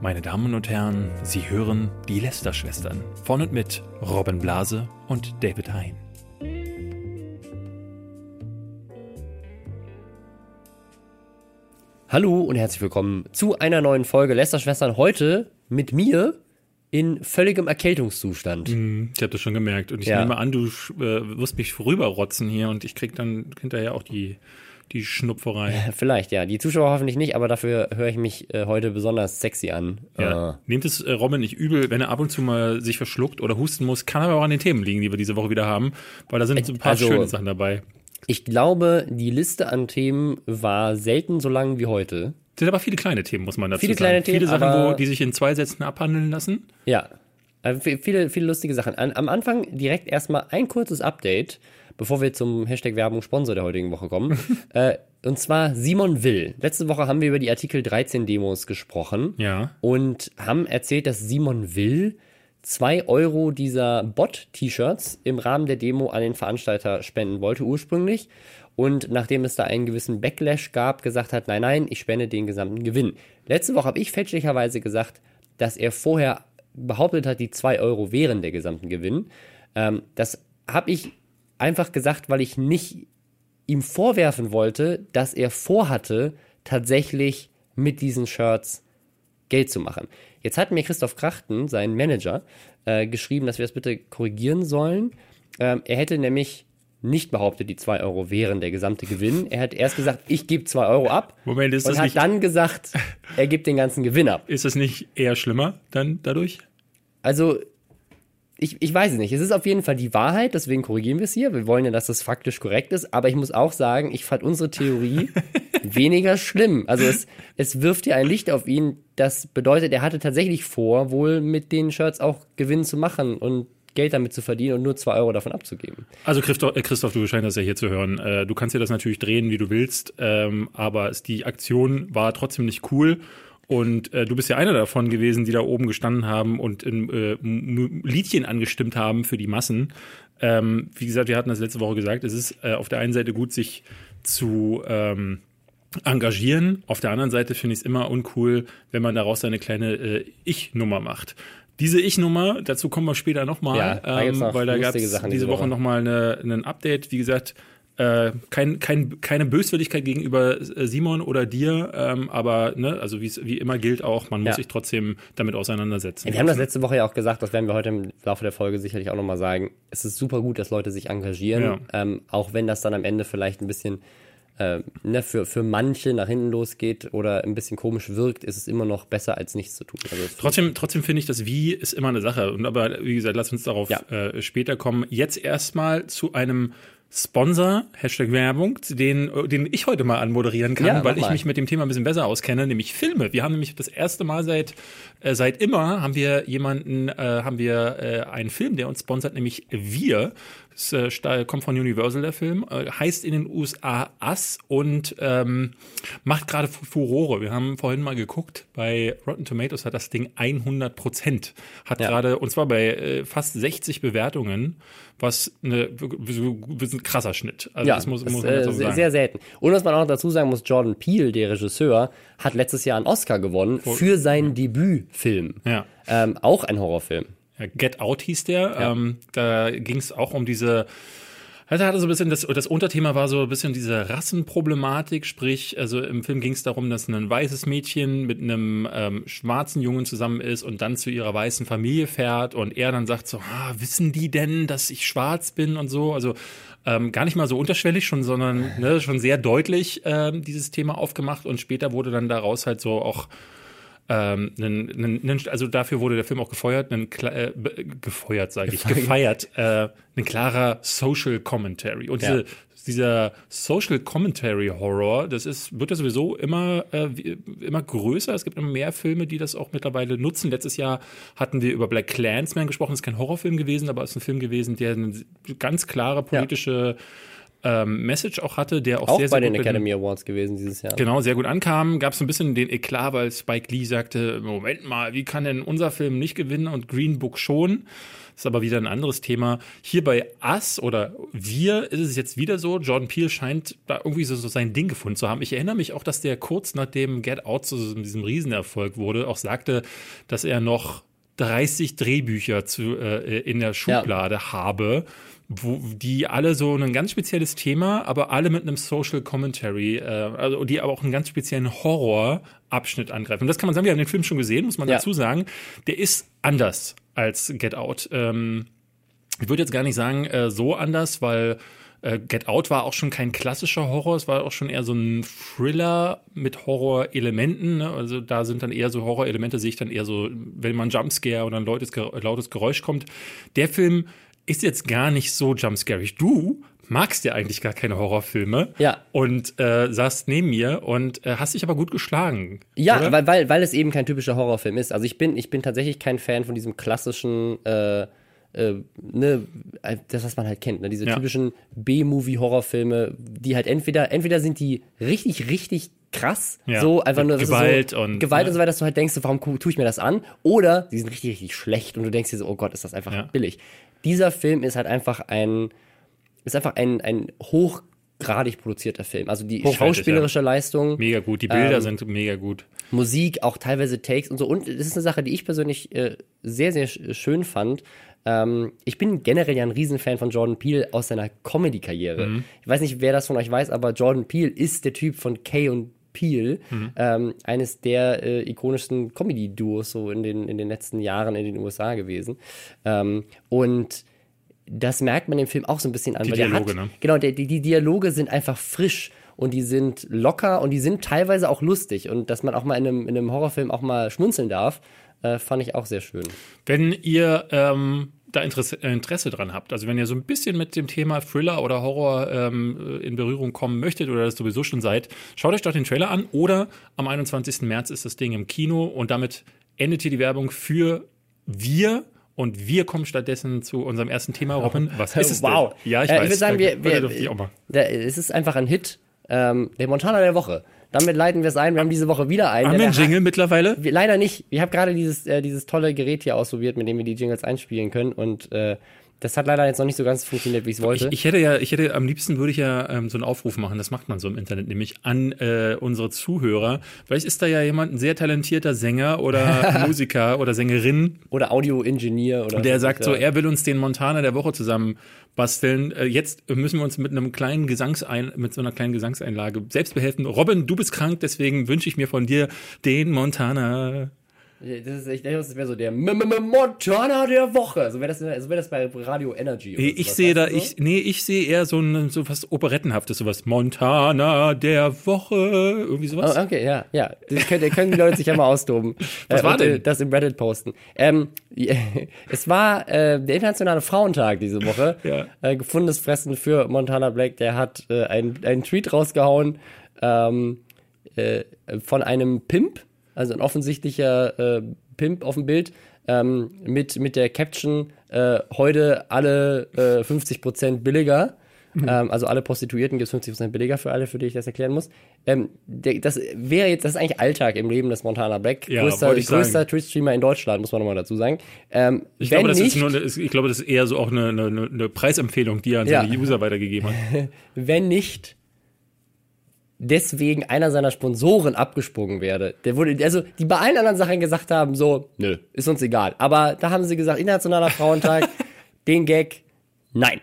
Meine Damen und Herren, Sie hören die Lester-Schwestern von und mit Robin Blase und David Hein. Hallo und herzlich willkommen zu einer neuen Folge Lester-Schwestern. Heute mit mir in völligem Erkältungszustand. Ich habe das schon gemerkt und ich Ja. nehme an, du äh, wirst mich vorüberrotzen hier und ich krieg dann hinterher auch die, die Schnupferei. Vielleicht, ja. Die Zuschauer hoffentlich nicht, aber dafür höre ich mich äh, heute besonders sexy an. Ja. Äh, Nehmt es äh, Robin nicht übel, wenn er ab und zu mal sich verschluckt oder husten muss. Kann aber auch an den Themen liegen, die wir diese Woche wieder haben, weil da sind so ein paar Also- schöne Sachen dabei. ich glaube, die Liste an Themen war selten so lang wie heute. Das sind aber viele kleine Themen, muss man dazu Viele sagen. kleine Themen, viele Sachen, wo, die sich in zwei Sätzen abhandeln lassen. Ja. Äh, vi- viele, viele lustige Sachen. An, am Anfang direkt erstmal ein kurzes Update, bevor wir zum Hashtag Werbung Sponsor der heutigen Woche kommen. äh, und zwar Simon Will. Letzte Woche haben wir über die Artikel 13 Demos gesprochen. Ja. und haben erzählt, dass Simon Will zwei Euro dieser Bot-T-Shirts im Rahmen der Demo an den Veranstalter spenden wollte ursprünglich und nachdem es da einen gewissen Backlash gab, gesagt hat, nein, nein, ich spende den gesamten Gewinn. Letzte Woche habe ich fälschlicherweise gesagt, dass er vorher behauptet hat, die zwei Euro wären der gesamten Gewinn. Ähm, das habe ich einfach gesagt, weil ich nicht ihm vorwerfen wollte, dass er vorhatte, tatsächlich mit diesen Shirts Geld zu machen. Jetzt hat mir Christoph Krachten, sein Manager, äh, geschrieben, dass wir das bitte korrigieren sollen. Ähm, er hätte nämlich nicht behauptet, die 2 Euro wären der gesamte Gewinn. Er hat erst gesagt, ich gebe 2 Euro ab. Moment, ist und das hat nicht- dann gesagt, er gibt den ganzen Gewinn ab. Ist das nicht eher schlimmer dann dadurch? Also, ich, ich weiß es nicht. Es ist auf jeden Fall die Wahrheit, deswegen korrigieren wir es hier. Wir wollen ja, dass das faktisch korrekt ist. Aber ich muss auch sagen, ich fand unsere Theorie weniger schlimm. Also es, es wirft ja ein Licht auf ihn. Das bedeutet, er hatte tatsächlich vor, wohl mit den Shirts auch Gewinn zu machen und Geld damit zu verdienen und nur zwei Euro davon abzugeben. Also Christoph, äh, Christoph, du scheinst das ja hier zu hören. Äh, du kannst dir das natürlich drehen, wie du willst, ähm, aber die Aktion war trotzdem nicht cool. Und äh, du bist ja einer davon gewesen, die da oben gestanden haben und ein äh, Liedchen angestimmt haben für die Massen. Ähm, wie gesagt, wir hatten das letzte Woche gesagt, es ist äh, auf der einen Seite gut, sich zu ähm, engagieren. Auf der anderen Seite finde ich es immer uncool, wenn man daraus eine kleine äh, Ich-Nummer macht. Diese Ich-Nummer, dazu kommen wir später nochmal, Ja, ähm, weil da gab es diese Woche Woche. nochmal ein Update. Wie gesagt, äh, kein, kein, keine Böswilligkeit gegenüber äh, Simon oder dir, ähm, aber ne, also wie immer gilt auch, man muss Ja. sich trotzdem damit auseinandersetzen. Wir haben das letzte Woche ja auch gesagt, das werden wir heute im Laufe der Folge sicherlich auch nochmal sagen. Es ist super gut, dass Leute sich engagieren, Ja. ähm, auch wenn das dann am Ende vielleicht ein bisschen äh, ne, für, für manche nach hinten losgeht oder ein bisschen komisch wirkt, ist es immer noch besser, als nichts zu tun. Also Trotzdem, trotzdem finde ich, das Wie ist immer eine Sache. Und aber, wie gesagt, lass uns darauf Ja. äh, später kommen. Jetzt erstmal zu einem Sponsor, Hashtag Werbung, den, den ich heute mal anmoderieren kann, Ja, weil ich mich mit dem Thema ein bisschen besser auskenne, nämlich Filme. Wir haben nämlich das erste Mal seit, äh, seit immer haben wir jemanden, äh, haben wir äh, einen Film, der uns sponsert, nämlich Wir. Das äh, kommt von Universal, der Film, äh, heißt in den USA Us und ähm, macht gerade Fu- Furore. Wir haben vorhin mal geguckt, bei Rotten Tomatoes hat das Ding 100 Prozent. Hat Ja. gerade, und zwar bei äh, fast 60 Bewertungen, was eine, ein krasser Schnitt. Also ja, das muss, das muss man äh, sagen. sehr selten. Und was man auch dazu sagen muss, Jordan Peele, der Regisseur, hat letztes Jahr einen Oscar gewonnen für seinen Debütfilm. Ja. Ähm, auch ein Horrorfilm. Ja, Get Out hieß der. Ähm, da ging es auch um diese. Also hatte so ein bisschen das, das Unterthema war so ein bisschen diese Rassenproblematik, sprich, also im Film ging es darum, dass ein weißes Mädchen mit einem ähm, schwarzen Jungen zusammen ist und dann zu ihrer weißen Familie fährt und er dann sagt so, ah, wissen die denn, dass ich schwarz bin und so, also ähm, gar nicht mal so unterschwellig schon, sondern ne, schon sehr deutlich ähm, dieses Thema aufgemacht und später wurde dann daraus halt so auch ähm, nen, nen, nen, also dafür wurde der Film auch gefeuert, nen, kla- äh, gefeuert sage ich, gefeiert, äh, ein klarer Social Commentary. Und Ja. diese, dieser Social Commentary Horror, das ist, wird ja sowieso immer, äh, immer größer. Es gibt immer mehr Filme, die das auch mittlerweile nutzen. Letztes Jahr hatten wir über Black Clansman gesprochen. Das ist kein Horrorfilm gewesen, aber es ist ein Film gewesen, der eine ganz klare politische ähm, Message auch hatte, der auch, Auch sehr, bei sehr den gut mit- Academy Awards gewesen dieses Jahr. Genau, sehr gut ankam. Gab es ein bisschen den Eklat, weil Spike Lee sagte, Moment mal, wie kann denn unser Film nicht gewinnen und Green Book schon? ist aber wieder ein anderes Thema. Hier bei Us oder Wir ist es jetzt wieder so, Jordan Peele scheint da irgendwie so, so sein Ding gefunden zu haben. Ich erinnere mich auch, dass der kurz nachdem Get Out zu diesem Riesenerfolg wurde, auch sagte, dass er noch 30 Drehbücher zu, äh, in der Schublade habe, wo, die alle so ein ganz spezielles Thema, aber alle mit einem Social Commentary, äh, also die aber auch einen ganz speziellen Horror-Abschnitt angreifen. Und das kann man sagen, wir haben den Film schon gesehen, muss man Ja. dazu sagen. Der ist anders als Get Out. Ähm, ich würde jetzt gar nicht sagen, äh, so anders, weil äh, Get Out war auch schon kein klassischer Horror, es war auch schon eher so ein Thriller mit Horrorelementen. Ne? Also da sind dann eher so Horrorelemente, sehe ich dann eher so, wenn man Jumpscare oder ein lautes, lautes Geräusch kommt. Der Film ist jetzt gar nicht so jumpscarig. Du magst ja eigentlich gar keine Horrorfilme. Ja. Und äh, saßt neben mir und äh, hast dich aber gut geschlagen. Ja, oder? weil, weil, weil es eben kein typischer Horrorfilm ist. Also ich bin, ich bin tatsächlich kein Fan von diesem klassischen, äh, äh, ne, äh, das, was man halt kennt, ne? diese Ja. typischen B-Movie-Horrorfilme, die halt entweder, entweder sind die richtig, richtig krass, Ja, so einfach mit nur Gewalt so, und- Gewalt ne? und so weiter, dass du halt denkst, warum tue ich mir das an? Oder die sind richtig, richtig schlecht und du denkst dir so, oh Gott, ist das einfach Ja. billig. Dieser Film ist halt einfach ein, ist einfach ein, ein hochgradig produzierter Film. Also die schauspielerische Leistung, Mega gut. Die Bilder Ähm, sind mega gut. Musik, auch teilweise Takes und so. Und das ist eine Sache, die ich persönlich äh, sehr, sehr sch schön fand. Ähm, ich bin generell ja ein Riesenfan von Jordan Peele aus seiner Comedy-Karriere. Ich weiß nicht, wer das von euch weiß, aber Jordan Peele ist der Typ von Kay und Peele, ähm, eines der äh, ikonischsten Comedy-Duos so in den, in den letzten Jahren in den USA gewesen. Ähm, und das merkt man im Film auch so ein bisschen an. Die Dialoge, hat, ne? Genau, der, die, die Dialoge sind einfach frisch und die sind locker und die sind teilweise auch lustig. Und dass man auch mal in einem, in einem Horrorfilm auch mal schmunzeln darf, äh, fand ich auch sehr schön. Wenn ihr ähm, da Interesse, äh, Interesse dran habt, also wenn ihr so ein bisschen mit dem Thema Thriller oder Horror ähm, in Berührung kommen möchtet oder das sowieso schon seid, schaut euch doch den Trailer an oder am 21. März ist das Ding im Kino und damit endet hier die Werbung für wir. Und wir kommen stattdessen zu unserem ersten Thema, Robin. Was ist es wow. denn? Ja, ich Äh, weiß. Ich würde sagen, wir, wir. Da, es ist einfach ein Hit. Ähm, der Montana der Woche. Damit leiten wir es ein. Wir haben diese Woche wieder einen. Haben wir einen Jingle mittlerweile? Wir, leider nicht. Ich habe gerade dieses, äh, dieses tolle Gerät hier ausprobiert, mit dem wir die Jingles einspielen können. Und äh, das hat leider jetzt noch nicht so ganz funktioniert, wie ich es wollte. Ich, ich hätte ja, ich hätte am liebsten würde ich ja ähm, so einen Aufruf machen, das macht man so im Internet, nämlich an äh, unsere Zuhörer. Vielleicht ist da ja jemand, ein sehr talentierter Sänger oder Musiker oder Sängerin, oder Audio-Ingenieur oder der sagt so, er will uns den Montana der Woche zusammen basteln. Äh, jetzt müssen wir uns mit einem kleinen Gesangsein, mit so einer kleinen Gesangseinlage selbst behelfen. Robin, du bist krank, deswegen wünsche ich mir von dir den Montana. Das ist, ich denke, das wäre so der M -M -M Montana der Woche. So wäre das, so wär das bei Radio Energy. oder Nee, ich sehe da, so? ich, nee, ich sehe eher so ein so was Operettenhaftes, sowas. Montana der Woche, irgendwie sowas. Oh, okay, ja, ja. Das können, können die Leute sich ja mal austoben. Was äh, war äh, denn? Das im Reddit posten. Ähm, es war äh, der internationale Frauentag diese Woche. Ja. Äh, gefundenes Fressen für Montana Black. Der hat äh, einen einen Tweet rausgehauen ähm, äh, von einem Pimp, also ein offensichtlicher äh, Pimp auf dem Bild, ähm, mit, mit der Caption, äh, heute alle äh, 50% billiger. Mhm. Ähm, also alle Prostituierten gibt es 50% billiger für alle, für die ich das erklären muss. Ähm, der, das wäre jetzt, das ist eigentlich Alltag im Leben des Montana Black. Ja, größter größter Twitch-Streamer in Deutschland, muss man nochmal dazu sagen. Ähm, Ich glaube, das nicht, ist nur, ich glaube, das ist eher so auch eine, eine, eine Preisempfehlung, die er an Ja. seine User weitergegeben hat. wenn nicht deswegen einer seiner Sponsoren abgesprungen werde. Der wurde, also die bei allen anderen Sachen gesagt haben, so, nö, ist uns egal. Aber da haben sie gesagt, Internationaler Frauentag, den Gag, nein.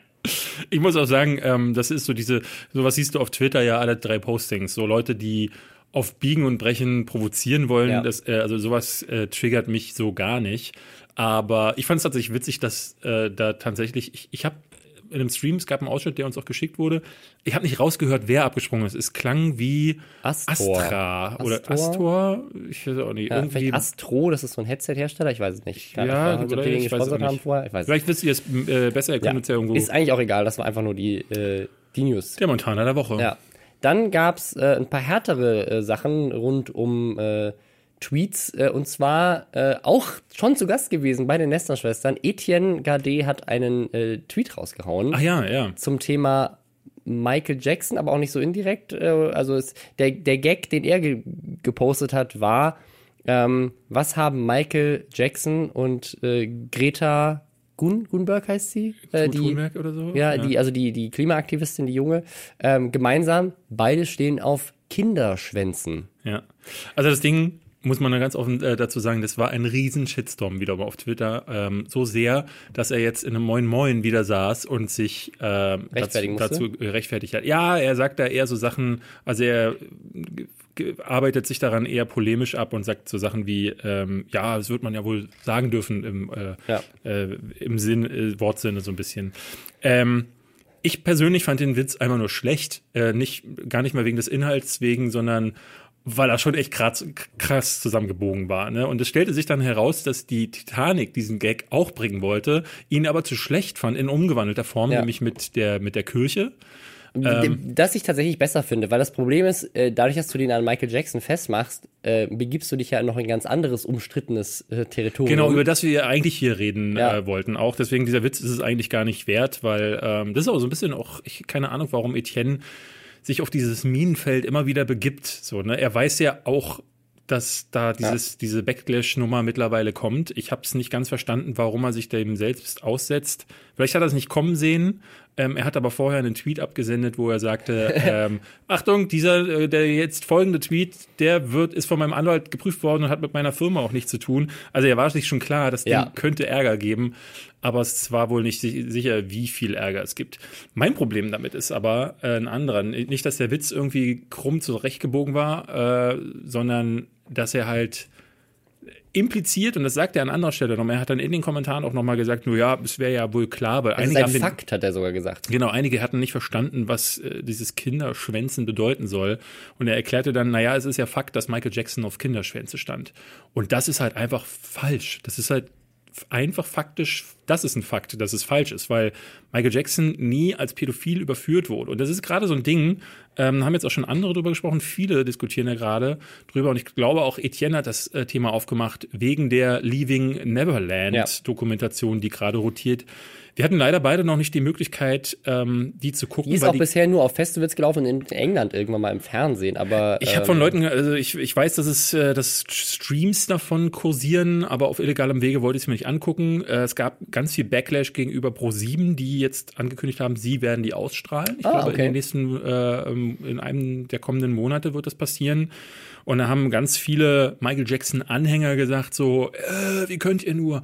Ich muss auch sagen, ähm, das ist so diese, sowas siehst du auf Twitter ja alle drei Postings. So Leute, die auf Biegen und Brechen provozieren wollen. Ja. Das, äh, also sowas äh, triggert mich so gar nicht. Aber ich fand es tatsächlich witzig, dass äh, da tatsächlich, ich, ich habe in einem Stream, es gab einen Ausschnitt, der uns auch geschickt wurde. Ich habe nicht rausgehört, wer abgesprungen ist. Es klang wie Astor. Astra oder Astor? Astor. Ich weiß auch nicht. Ja, irgendwie, vielleicht Astro, das ist so ein Headset-Hersteller, ich weiß es nicht. Ja, ob oder die den gesponsert haben vorher, es vielleicht wisst ihr es äh, besser, ihr Ja. könnt ja irgendwo. Ist eigentlich auch egal, das war einfach nur die, äh, die News. der Montana der Woche. Ja. Dann gab's äh, ein paar härtere äh, Sachen rund um äh, Tweets äh, und zwar äh, auch schon zu Gast gewesen bei den Nestner-Schwestern. Etienne Gade hat einen äh, Tweet rausgehauen Ach ja, ja. zum Thema Michael Jackson, aber auch nicht so indirekt. Äh, also es, der, der Gag, den er ge gepostet hat, war, ähm, was haben Michael Jackson und äh, Greta Gun, Gunberg heißt sie? Äh, die, oder so? ja, die, also die, die Klimaaktivistin, die junge, ähm, gemeinsam, beide stehen auf Kinderschwänzen. Ja. Also das Ding muss man da ganz offen äh, dazu sagen, das war ein riesen Shitstorm wieder auf Twitter. Ähm, so sehr, dass er jetzt in einem Moin Moin wieder saß und sich ähm, dazu, Rechtfertigen musste? dazu rechtfertigt hat. Ja, er sagt da eher so Sachen, also er g- arbeitet sich daran eher polemisch ab und sagt so Sachen wie, ähm, ja, das wird man ja wohl sagen dürfen im, äh, Ja. äh, im Sinn, äh, Wortsinne so ein bisschen. Ähm, ich persönlich fand den Witz einfach nur schlecht. Äh, nicht, gar nicht mal wegen des Inhalts wegen, sondern weil er schon echt krass, krass zusammengebogen war. Ne? Und es stellte sich dann heraus, dass die Titanic diesen Gag auch bringen wollte, ihn aber zu schlecht fand in umgewandelter Form, Ja. nämlich mit der, mit der Kirche. Ähm. Das ich tatsächlich besser finde, weil das Problem ist, äh, dadurch, dass du den an Michael Jackson festmachst, äh, begibst du dich ja noch in ein ganz anderes, umstrittenes äh, Territorium. Genau, über das wir eigentlich hier reden Ja. äh, wollten. Auch deswegen, dieser Witz ist es eigentlich gar nicht wert, weil ähm, das ist auch so ein bisschen auch, ich keine Ahnung, warum Etienne sich auf dieses Minenfeld immer wieder begibt. So, ne? Er weiß ja auch, dass da dieses, diese Backlash-Nummer mittlerweile kommt. Ich habe es nicht ganz verstanden, warum er sich dem selbst aussetzt. Vielleicht hat er es nicht kommen sehen. Ähm, er hat aber vorher einen Tweet abgesendet, wo er sagte, ähm, Achtung, dieser, äh, der jetzt folgende Tweet, der wird, ist von meinem Anwalt geprüft worden und hat mit meiner Firma auch nichts zu tun. Also er war sich schon klar, das Ja. Ding könnte Ärger geben, aber es war wohl nicht si- sicher, wie viel Ärger es gibt. Mein Problem damit ist aber äh, ein anderer. Nicht, dass der Witz irgendwie krumm zurechtgebogen war, äh, sondern dass er halt impliziert, und das sagt er an anderer Stelle noch, er hat dann in den Kommentaren auch nochmal gesagt, nur ja, es wäre ja wohl klar, weil das ist einige ein haben den, Fakt, hat er sogar gesagt. Genau, einige hatten nicht verstanden, was äh, dieses Kinderschwänzen bedeuten soll. Und er erklärte dann, naja, es ist ja Fakt, dass Michael Jackson auf Kinderschwänze stand. Und das ist halt einfach falsch. Das ist halt einfach faktisch, das ist ein Fakt, dass es falsch ist, weil Michael Jackson nie als Pädophil überführt wurde. Und das ist gerade so ein Ding, ähm, haben jetzt auch schon andere drüber gesprochen, viele diskutieren ja gerade drüber. Und ich glaube auch, Etienne hat das äh, Thema aufgemacht, wegen der Leaving Neverland Ja. Dokumentation, die gerade rotiert. Wir hatten leider beide noch nicht die Möglichkeit, ähm, die zu gucken. Die ist auch bisher nur auf Festivals gelaufen in England irgendwann mal im Fernsehen, aber ich habe ähm, von Leuten, also ich, ich weiß, dass es äh, dass Streams davon kursieren, aber auf illegalem Wege wollte ich es mir nicht angucken. Äh, es gab ganz viel Backlash gegenüber Pro7, die jetzt angekündigt haben, sie werden die ausstrahlen. Ich Ah, glaube, in okay. den nächsten, äh, ähm, in einem der kommenden Monate wird das passieren. Und da haben ganz viele Michael Jackson-Anhänger gesagt, so, äh, wie könnt ihr nur?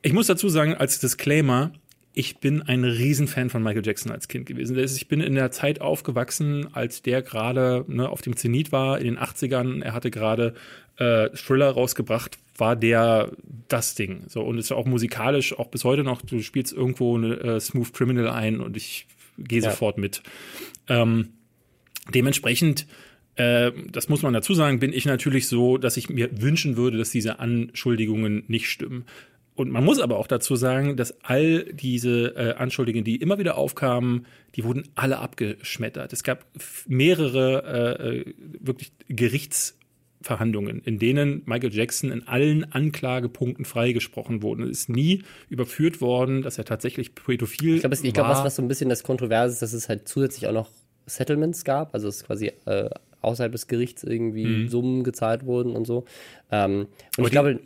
Ich muss dazu sagen, als Disclaimer, ich bin ein Riesenfan von Michael Jackson als Kind gewesen. Ich bin in der Zeit aufgewachsen, als der gerade ne, auf dem Zenit war, in den 80ern. Er hatte gerade äh, Thriller rausgebracht, war der das Ding. So, und es ist auch musikalisch, auch bis heute noch, du spielst irgendwo eine äh, Smooth Criminal ein und ich gehe Ja. sofort mit. Ähm, dementsprechend, äh, das muss man dazu sagen, bin ich natürlich so, dass ich mir wünschen würde, dass diese Anschuldigungen nicht stimmen. Und man muss aber auch dazu sagen, dass all diese äh, Anschuldigungen, die immer wieder aufkamen, die wurden alle abgeschmettert. Es gab mehrere äh, äh, wirklich Gerichtsverhandlungen, in denen Michael Jackson in allen Anklagepunkten freigesprochen wurde. Es ist nie überführt worden, dass er tatsächlich pädophil ich glaube, ich glaub, war. was, was so ein bisschen das Kontroverse ist, dass es halt zusätzlich auch noch Settlements gab, also es quasi äh, außerhalb des Gerichts irgendwie Summen gezahlt wurden und so. Ähm, und ich die- glaube,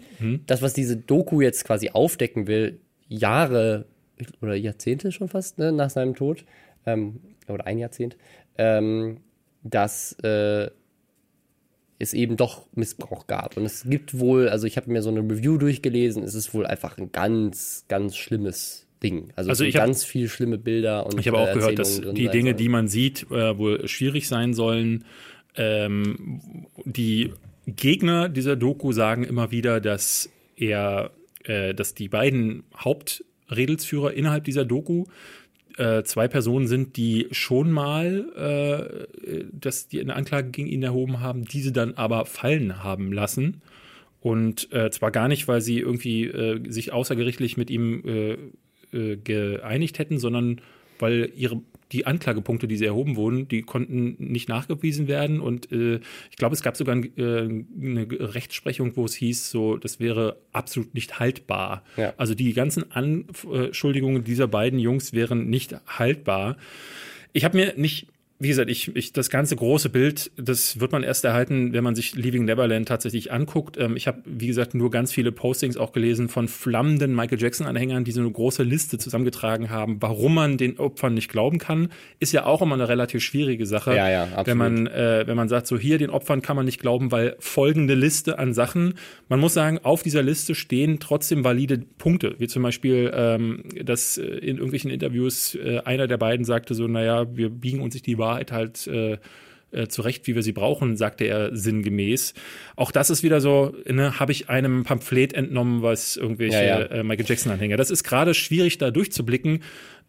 das, was diese Doku jetzt quasi aufdecken will, Jahre oder Jahrzehnte schon fast ne, nach seinem Tod, ähm, oder ein Jahrzehnt, ähm, dass äh, es eben doch Missbrauch gab. Und es gibt wohl, also ich habe mir so eine Review durchgelesen, es ist wohl einfach ein ganz, ganz schlimmes Ding. Also, Also ich hab- ganz viele schlimme Bilder und Ich habe auch äh, gehört, dass die Dinge, die man sieht, äh, wohl schwierig sein sollen. Ähm, die Gegner dieser Doku sagen immer wieder, dass er, äh, dass die beiden Hauptredelsführer innerhalb dieser Doku äh, zwei Personen sind, die schon mal, äh, dass die eine Anklage gegen ihn erhoben haben, diese dann aber fallen haben lassen. Und äh, zwar gar nicht, weil sie irgendwie äh, sich außergerichtlich mit ihm äh, geeinigt hätten, sondern weil ihre die Anklagepunkte, die sie erhoben wurden, die konnten nicht nachgewiesen werden. Und äh, ich glaube, es gab sogar ein, äh, eine Rechtsprechung, wo es hieß, so, das wäre absolut nicht haltbar. Ja. Also die ganzen Anschuldigungen dieser beiden Jungs wären nicht haltbar. ich habe mir nicht wie gesagt, ich, ich, das ganze große Bild, das wird man erst erhalten, wenn man sich Leaving Neverland tatsächlich anguckt. Ähm, ich habe, wie gesagt, nur ganz viele Postings auch gelesen von flammenden Michael Jackson-Anhängern, die so eine große Liste zusammengetragen haben, warum man den Opfern nicht glauben kann. Ist ja auch immer eine relativ schwierige Sache. Ja, ja, absolut. Wenn man, äh, wenn man sagt, so hier, den Opfern kann man nicht glauben, weil folgende Liste an Sachen. Man muss sagen, auf dieser Liste stehen trotzdem valide Punkte, wie zum Beispiel, ähm, dass äh, in irgendwelchen Interviews äh, einer der beiden sagte so, naja, wir biegen uns nicht die Wahrheit Wahrheit halt äh, äh, zurecht, wie wir sie brauchen, sagte er sinngemäß. Auch das ist wieder so, ne, habe ich einem Pamphlet entnommen, was irgendwelche ja, ja. Äh, Michael Jackson-Anhänger. Das ist gerade schwierig, da durchzublicken.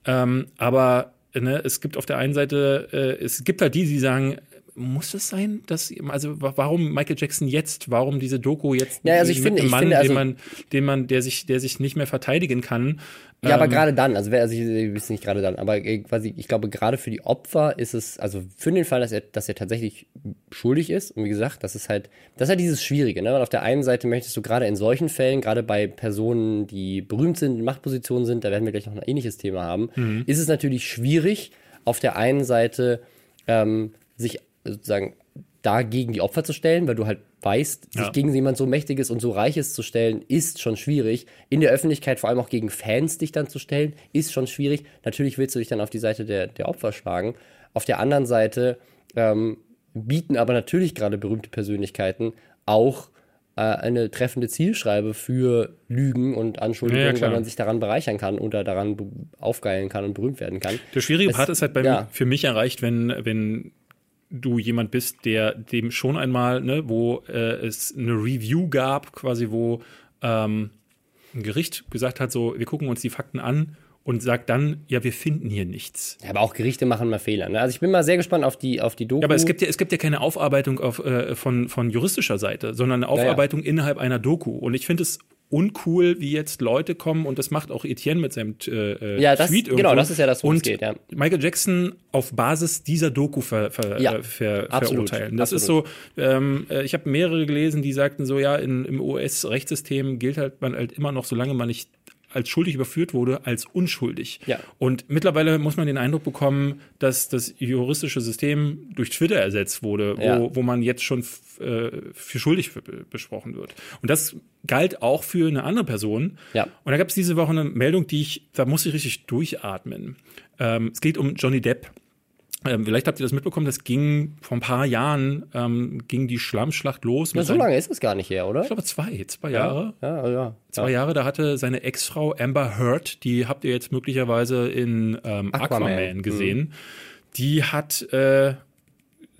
Ähm, aber ne, es gibt auf der einen Seite, äh, es gibt halt die, die sagen, muss es sein, dass also warum Michael Jackson jetzt, warum diese Doku jetzt ja, also ich mit finde, einem Mann, finde, also, den man, den man, der sich, der sich nicht mehr verteidigen kann, ja, aber Ähm, gerade dann, also, wer- also ich, ich weiß nicht gerade dann, aber äh, quasi, ich glaube, gerade für die Opfer ist es, also für den Fall, dass er, dass er tatsächlich schuldig ist, und wie gesagt, das ist halt, das ist halt dieses Schwierige, ne? Weil auf der einen Seite möchtest du gerade in solchen Fällen, gerade bei Personen, die berühmt sind, in Machtpositionen sind, da werden wir gleich noch ein ähnliches Thema haben, Mhm. ist es natürlich schwierig, auf der einen Seite ähm, sich sozusagen da gegen die Opfer zu stellen, weil du halt weißt, sich Ja. gegen jemand so Mächtiges und so Reiches zu stellen, ist schon schwierig. In der Öffentlichkeit vor allem auch gegen Fans dich dann zu stellen, ist schon schwierig. Natürlich willst du dich dann auf die Seite der, der Opfer schlagen. Auf der anderen Seite ähm, bieten aber natürlich gerade berühmte Persönlichkeiten auch äh, eine treffende Zielschreibe für Lügen und Anschuldigungen, Ja, weil man sich daran bereichern kann oder daran aufgeilen kann und berühmt werden kann. Der schwierige Es- Part ist halt bei ja. mir, für mich erreicht, wenn, wenn du jemand bist, der dem schon einmal, ne, wo äh, es eine Review gab, quasi wo ähm, ein Gericht gesagt hat, so, wir gucken uns die Fakten an und sagt dann, ja, wir finden hier nichts. Ja, aber auch Gerichte machen mal Fehler. Ne? Also ich bin mal sehr gespannt auf die, auf die Doku. Ja, aber es gibt ja, es gibt ja keine Aufarbeitung auf, äh, von, von juristischer Seite, sondern eine Aufarbeitung innerhalb einer Doku. Und ich finde es uncool, wie jetzt Leute kommen und das macht auch Etienne mit seinem äh, äh, Ja, das- Tweet genau, irgendwo. das ist ja das, worum es und geht, ja. Michael Jackson auf Basis dieser Doku ver, ver, Ja, äh, ver, absolut, verurteilen. Das ist so, ähm, äh, ich habe mehrere gelesen, die sagten so, ja, in, im US-Rechtssystem gilt halt man halt immer noch, solange man nicht als schuldig überführt wurde, als unschuldig. Ja. Und mittlerweile muss man den Eindruck bekommen, dass das juristische System durch Twitter ersetzt wurde, wo, Ja. wo man jetzt schon äh, für schuldig besprochen wird. Und das galt auch für eine andere Person. Ja. Und da gab es diese Woche eine Meldung, die ich, da musste ich richtig durchatmen. Ähm, es geht um Johnny Depp. Ähm, vielleicht habt ihr das mitbekommen, das ging vor ein paar Jahren, ähm, ging die Schlammschlacht los. ja, so lange ist es gar nicht her, oder? Ich glaube zwei, zwei Jahre. Ja, ja. Zwei Jahre, da hatte seine Ex-Frau Amber Heard, die habt ihr jetzt möglicherweise in ähm, Aquaman. Aquaman, gesehen. Die hat äh,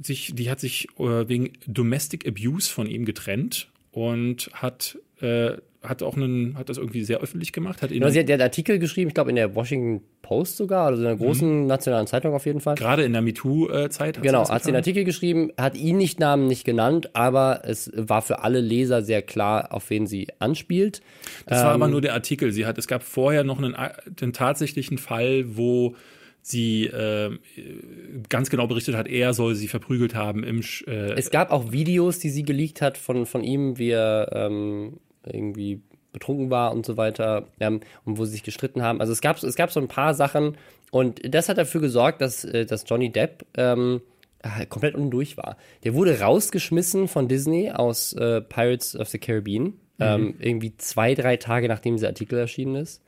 sich, die hat sich äh, wegen Domestic Abuse von ihm getrennt und hat äh, hat auch einen, hat das irgendwie sehr öffentlich gemacht, hat ihn Genau, sie hat der hat Artikel geschrieben, ich glaube in der Washington Post sogar, also in einer großen nationalen Zeitung auf jeden Fall. gerade in der MeToo-Zeit. hat Genau, das hat sie einen. Artikel geschrieben, hat ihn nicht Namen nicht genannt, aber es war für alle Leser sehr klar, auf wen sie anspielt. Das war aber Ähm, nur der Artikel. Sie hat, es gab vorher noch einen, einen tatsächlichen Fall, wo sie äh, ganz genau berichtet hat, er soll sie verprügelt haben im Sch- äh, Es gab auch Videos, die sie geleakt hat von, von ihm, wie er ähm, irgendwie betrunken war und so weiter ähm, und wo sie sich gestritten haben. Also es gab, es gab so ein paar Sachen und das hat dafür gesorgt, dass, äh, dass Johnny Depp ähm, ah, komplett undurch war. Der wurde rausgeschmissen von Disney aus äh, Pirates of the Caribbean, ähm, irgendwie zwei, drei Tage nachdem dieser Artikel erschienen ist.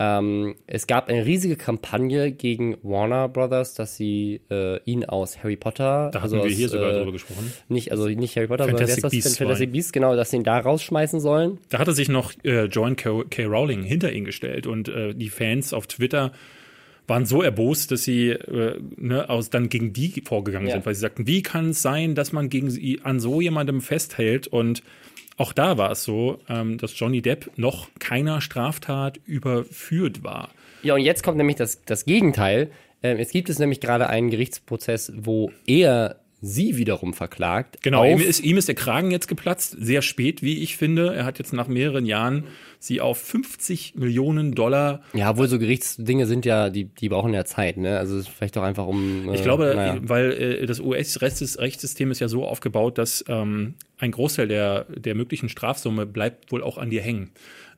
Ähm, es gab eine riesige Kampagne gegen Warner Brothers, dass sie äh, ihn aus Harry Potter, Da also wir aus, hier sogar äh, drüber gesprochen. nicht, also nicht Harry Potter, Fantastic sondern? Beasts Fantastic. Beasts, genau, dass sie ihn da rausschmeißen sollen. Da hatte sich noch äh, Joan K. K. Rowling hinter ihn gestellt und äh, die Fans auf Twitter waren so erbost, dass sie äh, ne, aus, dann gegen die vorgegangen Ja. sind, weil sie sagten, wie kann es sein, dass man gegen sie an so jemandem festhält und auch da war es so, ähm, dass Johnny Depp noch keiner Straftat überführt war. Ja, und jetzt kommt nämlich das, das Gegenteil. Ähm, es gibt es nämlich gerade einen Gerichtsprozess, wo er sie wiederum verklagt. Genau, ihm ist, ihm ist der Kragen jetzt geplatzt, sehr spät, wie ich finde. Er hat jetzt nach mehreren Jahren sie auf 50 Millionen Dollar. Ja, obwohl so Gerichtsdinge sind ja, die, die brauchen ja Zeit, ne? Also es ist vielleicht auch einfach um. Äh, ich glaube, naja. weil äh, das US-Rechtssystem ist ja so aufgebaut, dass ähm, ein Großteil der, der möglichen Strafsumme bleibt wohl auch an dir hängen.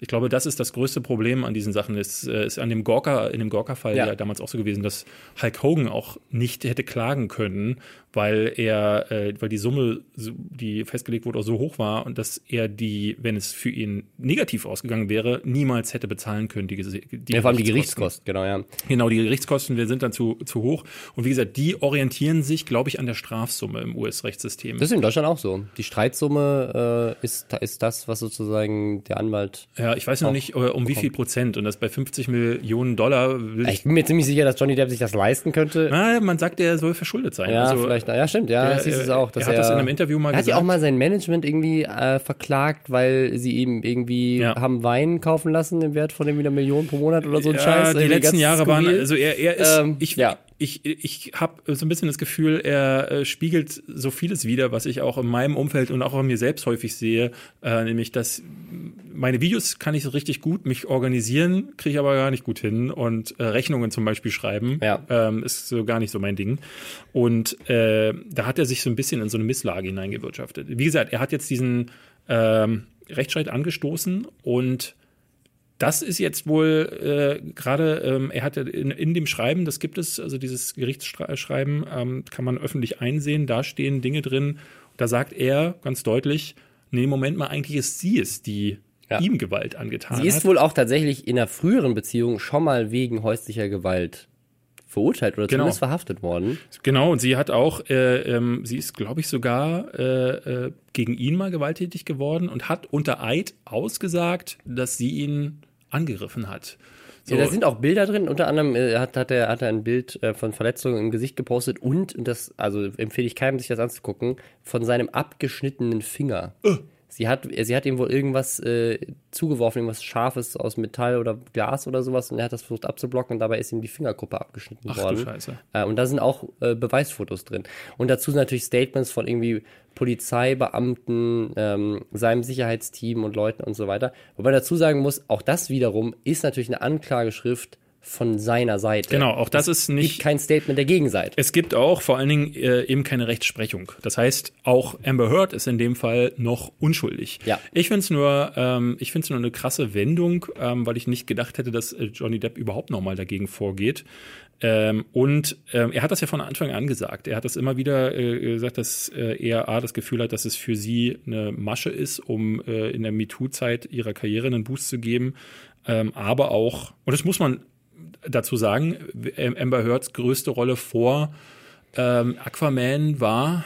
Ich glaube, das ist das größte Problem an diesen Sachen. Es ist, ist an dem Gorka, in dem Gorka-Fall ja. ja. damals auch so gewesen, dass Hulk Hogan auch nicht hätte klagen können, weil er, äh, weil die Summe, die festgelegt wurde, auch so hoch war und dass er die, wenn es für ihn negativ ausgegangen wäre, niemals hätte bezahlen können. Die, die ja, vor allem die Gerichtskosten, genau, ja. Genau, die Gerichtskosten die sind dann zu, zu hoch. Und wie gesagt, die orientieren sich, glaube ich, an der Strafsumme im US-Rechtssystem. Das ist in Deutschland auch so. Die Streitsumme äh, ist, ist das, was sozusagen der Anwalt. Ja, ich weiß noch nicht, um bekommt. wie viel Prozent. Und das bei 50 Millionen Dollar. ich bin mir ziemlich sicher, dass Johnny Depp sich das leisten könnte. Na, man sagt, er soll verschuldet sein. Ja, also, vielleicht ja, stimmt, ja, das hieß es auch. Dass er hat er, das in einem Interview mal er gesagt. Er hat ja auch mal sein Management irgendwie äh, verklagt, weil sie ihm irgendwie ja. haben Wein kaufen lassen im Wert von irgendwie einer Million pro Monat oder so ein ja, Scheiß. Die letzten Jahre skurril. waren, also er, er ist, ähm, ich, ja ich, ich habe so ein bisschen das Gefühl, er äh, spiegelt so vieles wider, was ich auch in meinem Umfeld und auch an mir selbst häufig sehe, äh, nämlich dass meine Videos kann ich so richtig gut, mich organisieren, kriege ich aber gar nicht gut hin und äh, Rechnungen zum Beispiel schreiben, ja. ähm, ist so gar nicht so mein Ding. Und äh, da hat er sich so ein bisschen in so eine Misslage hineingewirtschaftet. Wie gesagt, er hat jetzt diesen ähm, Rechtsstreit angestoßen und das ist jetzt wohl äh, gerade, ähm, er hatte in, in dem Schreiben, das gibt es, also dieses Gerichtsschreiben, ähm, kann man öffentlich einsehen, da stehen Dinge drin. Da sagt er ganz deutlich, nee, Moment mal, eigentlich ist sie es, die ja. ihm Gewalt angetan hat. Sie ist hat. wohl auch tatsächlich in einer früheren Beziehung schon mal wegen häuslicher Gewalt verurteilt oder genau. zumindest verhaftet worden. Genau, und sie hat auch, äh, ähm, sie ist, glaube ich, sogar äh, äh, gegen ihn mal gewalttätig geworden und hat unter Eid ausgesagt, dass sie ihn angegriffen hat. So. Ja, da sind auch Bilder drin. Unter anderem äh, hat, hat, er, hat er ein Bild äh, von Verletzungen im Gesicht gepostet und, und das, also empfehle ich keinem, sich das anzugucken, von seinem abgeschnittenen Finger. Uh. Sie hat, sie hat ihm wohl irgendwas äh, zugeworfen, irgendwas Scharfes aus Metall oder Glas oder sowas und er hat das versucht abzublocken und dabei ist ihm die Fingerkuppe abgeschnitten Ach, worden. Du Scheiße. Äh, und da sind auch äh, Beweisfotos drin. Und dazu sind natürlich Statements von irgendwie Polizeibeamten, ähm, seinem Sicherheitsteam und Leuten und so weiter. Wobei dazu sagen muss, auch das wiederum ist natürlich eine Anklageschrift von seiner Seite. Genau, auch das es ist nicht. Es gibt kein Statement der Gegenseite. Es gibt auch vor allen Dingen äh, eben keine Rechtsprechung. Das heißt, auch Amber Heard ist in dem Fall noch unschuldig. Ja. Ich finde es nur, ähm, ich finde es nur eine krasse Wendung, ähm, weil ich nicht gedacht hätte, dass äh, Johnny Depp überhaupt nochmal dagegen vorgeht. Ähm, und ähm, er hat das ja von Anfang an gesagt. Er hat das immer wieder äh, gesagt, dass äh, er A, das Gefühl hat, dass es für sie eine Masche ist, um äh, in der MeToo-Zeit ihrer Karriere einen Boost zu geben. Ähm, aber auch, und das muss man dazu sagen, Amber Heards größte Rolle vor ähm, Aquaman war.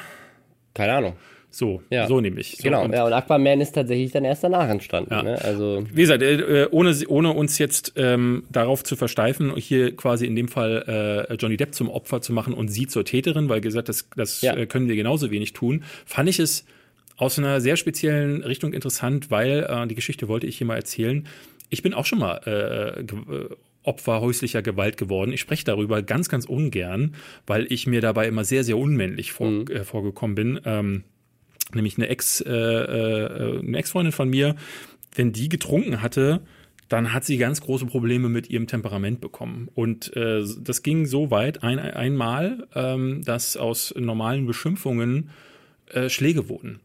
Keine Ahnung. So, ja. so nämlich. So, genau, und, ja, und Aquaman ist tatsächlich dann erst danach entstanden. Ja. Ne? Also Wie gesagt, äh, ohne, ohne uns jetzt ähm, darauf zu versteifen, hier quasi in dem Fall äh, Johnny Depp zum Opfer zu machen und sie zur Täterin, weil gesagt, das, das ja. Äh, können wir genauso wenig tun, fand ich es aus einer sehr speziellen Richtung interessant, weil äh, die Geschichte wollte ich hier mal erzählen. Ich bin auch schon mal äh, äh Opfer häuslicher Gewalt geworden. Ich spreche darüber ganz, ganz ungern, weil ich mir dabei immer sehr, sehr unmännlich vor, mhm. äh, vorgekommen bin. Ähm, nämlich eine Ex, äh, äh, eine Ex-Freundin von mir, wenn die getrunken hatte, dann hat sie ganz große Probleme mit ihrem Temperament bekommen. Und äh, das ging so weit ein, einmal, ähm, dass aus normalen Beschimpfungen äh, Schläge wurden.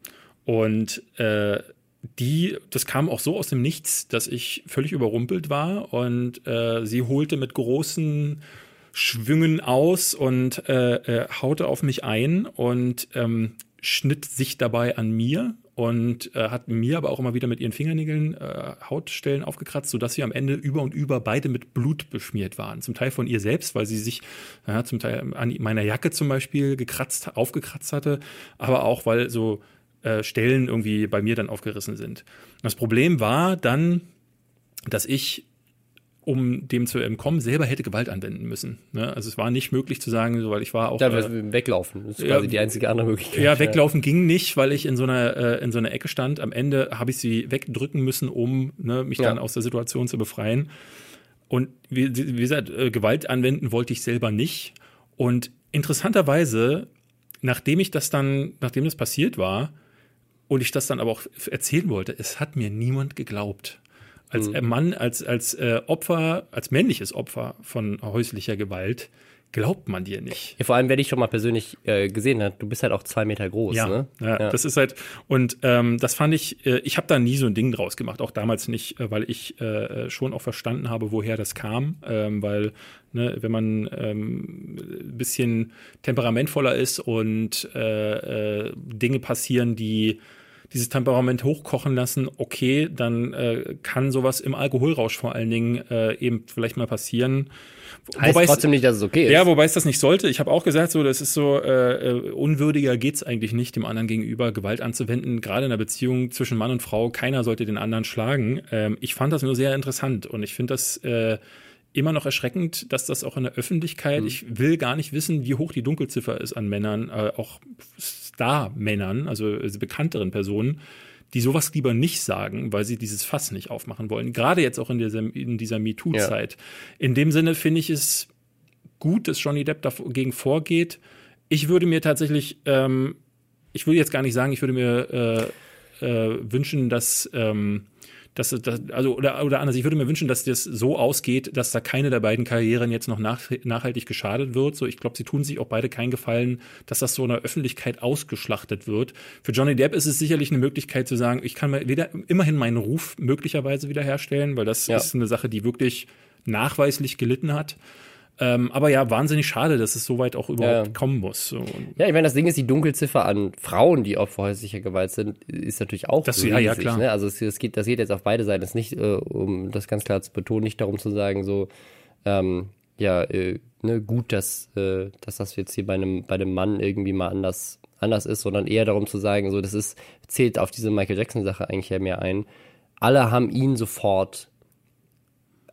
Und äh, die, das kam auch so aus dem Nichts, dass ich völlig überrumpelt war und äh, sie holte mit großen Schwüngen aus und äh, äh, haute auf mich ein und ähm, schnitt sich dabei an mir und äh, hat mir aber auch immer wieder mit ihren Fingernägeln äh, Hautstellen aufgekratzt, sodass sie am Ende über und über beide mit Blut beschmiert waren. Zum Teil von ihr selbst, weil sie sich ja, zum Teil an meiner Jacke zum Beispiel gekratzt, aufgekratzt hatte, aber auch weil so äh, Stellen irgendwie bei mir dann aufgerissen sind. Das Problem war dann, dass ich um dem zu entkommen, selber hätte Gewalt anwenden müssen. Ne? Also es war nicht möglich zu sagen, so, weil ich war auch. Ja, äh, weglaufen. Das ist quasi ja, die einzige andere Möglichkeit. Ja, weglaufen ja. ging nicht, weil ich in so einer, äh, in so einer Ecke stand. Am Ende habe ich sie wegdrücken müssen, um ne, mich ja. dann aus der Situation zu befreien. Und wie, wie gesagt, äh, Gewalt anwenden wollte ich selber nicht. Und interessanterweise, nachdem ich das dann, nachdem das passiert war, und ich das dann aber auch erzählen wollte, es hat mir niemand geglaubt. als mhm. Mann, als, als äh, Opfer, als männliches Opfer von häuslicher Gewalt, glaubt man dir nicht. Ja, vor allem, wer dich schon mal persönlich äh, gesehen hat, du bist halt auch zwei Meter groß. Ja, ne? ja, ja. das ist halt, und ähm, das fand ich, äh, ich habe da nie so ein Ding draus gemacht, auch damals nicht, äh, weil ich äh, schon auch verstanden habe, woher das kam, ähm, weil ne, wenn man ähm, ein bisschen temperamentvoller ist und äh, äh, Dinge passieren, die dieses Temperament hochkochen lassen, okay, dann äh, kann sowas im Alkoholrausch vor allen Dingen äh, eben vielleicht mal passieren. Heißt wobei trotzdem nicht, dass es okay ist. Ja, wobei es das nicht sollte. Ich habe auch gesagt, so das ist so äh, äh unwürdiger geht's eigentlich nicht, dem anderen gegenüber Gewalt anzuwenden. Gerade in einer Beziehung zwischen Mann und Frau, keiner sollte den anderen schlagen. Ähm, ich fand das nur sehr interessant und ich finde das äh, immer noch erschreckend, dass das auch in der Öffentlichkeit, mhm. ich will gar nicht wissen, wie hoch die Dunkelziffer ist an Männern, äh, auch Star-Männern, also, also bekannteren Personen, die sowas lieber nicht sagen, weil sie dieses Fass nicht aufmachen wollen. Gerade jetzt auch in dieser, in dieser MeToo-Zeit. Ja. In dem Sinne finde ich es gut, dass Johnny Depp dagegen vorgeht. Ich würde mir tatsächlich, ähm, ich würde jetzt gar nicht sagen, ich würde mir äh, äh, wünschen, dass ähm, dass, dass also oder, oder anders, ich würde mir wünschen, dass das so ausgeht, dass da keine der beiden Karrieren jetzt noch nach, nachhaltig geschadet wird. So, ich glaube, sie tun sich auch beide keinen Gefallen, dass das so in der Öffentlichkeit ausgeschlachtet wird. Für Johnny Depp ist es sicherlich eine Möglichkeit zu sagen, ich kann mal wieder immerhin meinen Ruf möglicherweise wiederherstellen, weil das ja. ist eine Sache, die wirklich nachweislich gelitten hat. Ähm, aber ja, wahnsinnig schade, dass es so weit auch überhaupt ja. kommen muss. So. Ja, ich meine, das Ding ist, die Dunkelziffer an Frauen, die Opfer häuslicher Gewalt sind, ist natürlich auch das, riesig, ja, ja, klar. Ne? Also es, es, geht, das geht jetzt auf beide Seiten. Es ist nicht, äh, um das ganz klar zu betonen, nicht darum zu sagen, so, ähm, ja, äh, ne, gut, dass, äh, dass das jetzt hier bei einem, bei einem Mann irgendwie mal anders, anders ist, sondern eher darum zu sagen, so, das ist, zählt auf diese Michael Jackson-Sache eigentlich ja mehr ein. Alle haben ihn sofort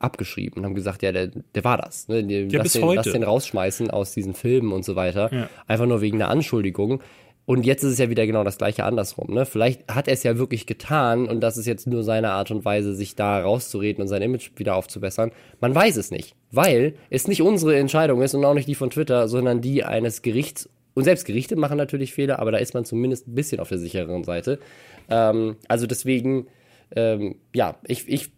abgeschrieben und haben gesagt, ja, der, der war das. Ne? Die, ja, lass, den, lass den rausschmeißen aus diesen Filmen und so weiter. Ja. Einfach nur wegen der Anschuldigung. Und jetzt ist es ja wieder genau das gleiche andersrum. Ne? Vielleicht hat er es ja wirklich getan und das ist jetzt nur seine Art und Weise, sich da rauszureden und sein Image wieder aufzubessern. Man weiß es nicht, weil es nicht unsere Entscheidung ist und auch nicht die von Twitter, sondern die eines Gerichts. Und selbst Gerichte machen natürlich Fehler, aber da ist man zumindest ein bisschen auf der sichereren Seite. Ähm, also deswegen ähm, ja, ich, ich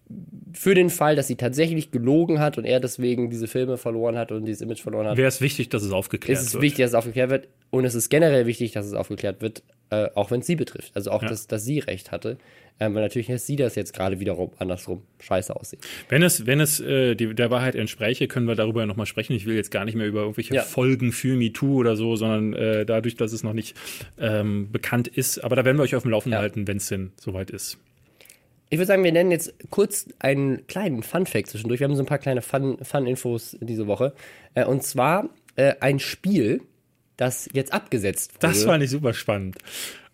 für den Fall, dass sie tatsächlich gelogen hat und er deswegen diese Filme verloren hat und dieses Image verloren hat. Wäre es wichtig, dass es aufgeklärt wird. Es ist wichtig, dass es aufgeklärt wird. Und es ist generell wichtig, dass es aufgeklärt wird, äh, auch wenn es sie betrifft. Also auch, ja. dass, dass sie recht hatte. Ähm, weil natürlich lässt sie das jetzt gerade wiederum andersrum scheiße aussehen. Wenn es, wenn es äh, die, der Wahrheit entspräche, können wir darüber nochmal sprechen. Ich will jetzt gar nicht mehr über irgendwelche ja. Folgen für MeToo oder so, sondern äh, dadurch, dass es noch nicht ähm, bekannt ist. Aber da werden wir euch auf dem Laufenden ja. halten, wenn es denn soweit ist. Ich würde sagen, wir nennen jetzt kurz einen kleinen Fun-Fact zwischendurch. Wir haben so ein paar kleine Fun-Infos Fun diese Woche. Äh, und zwar äh, ein Spiel, das jetzt abgesetzt wurde. Das fand ich super spannend.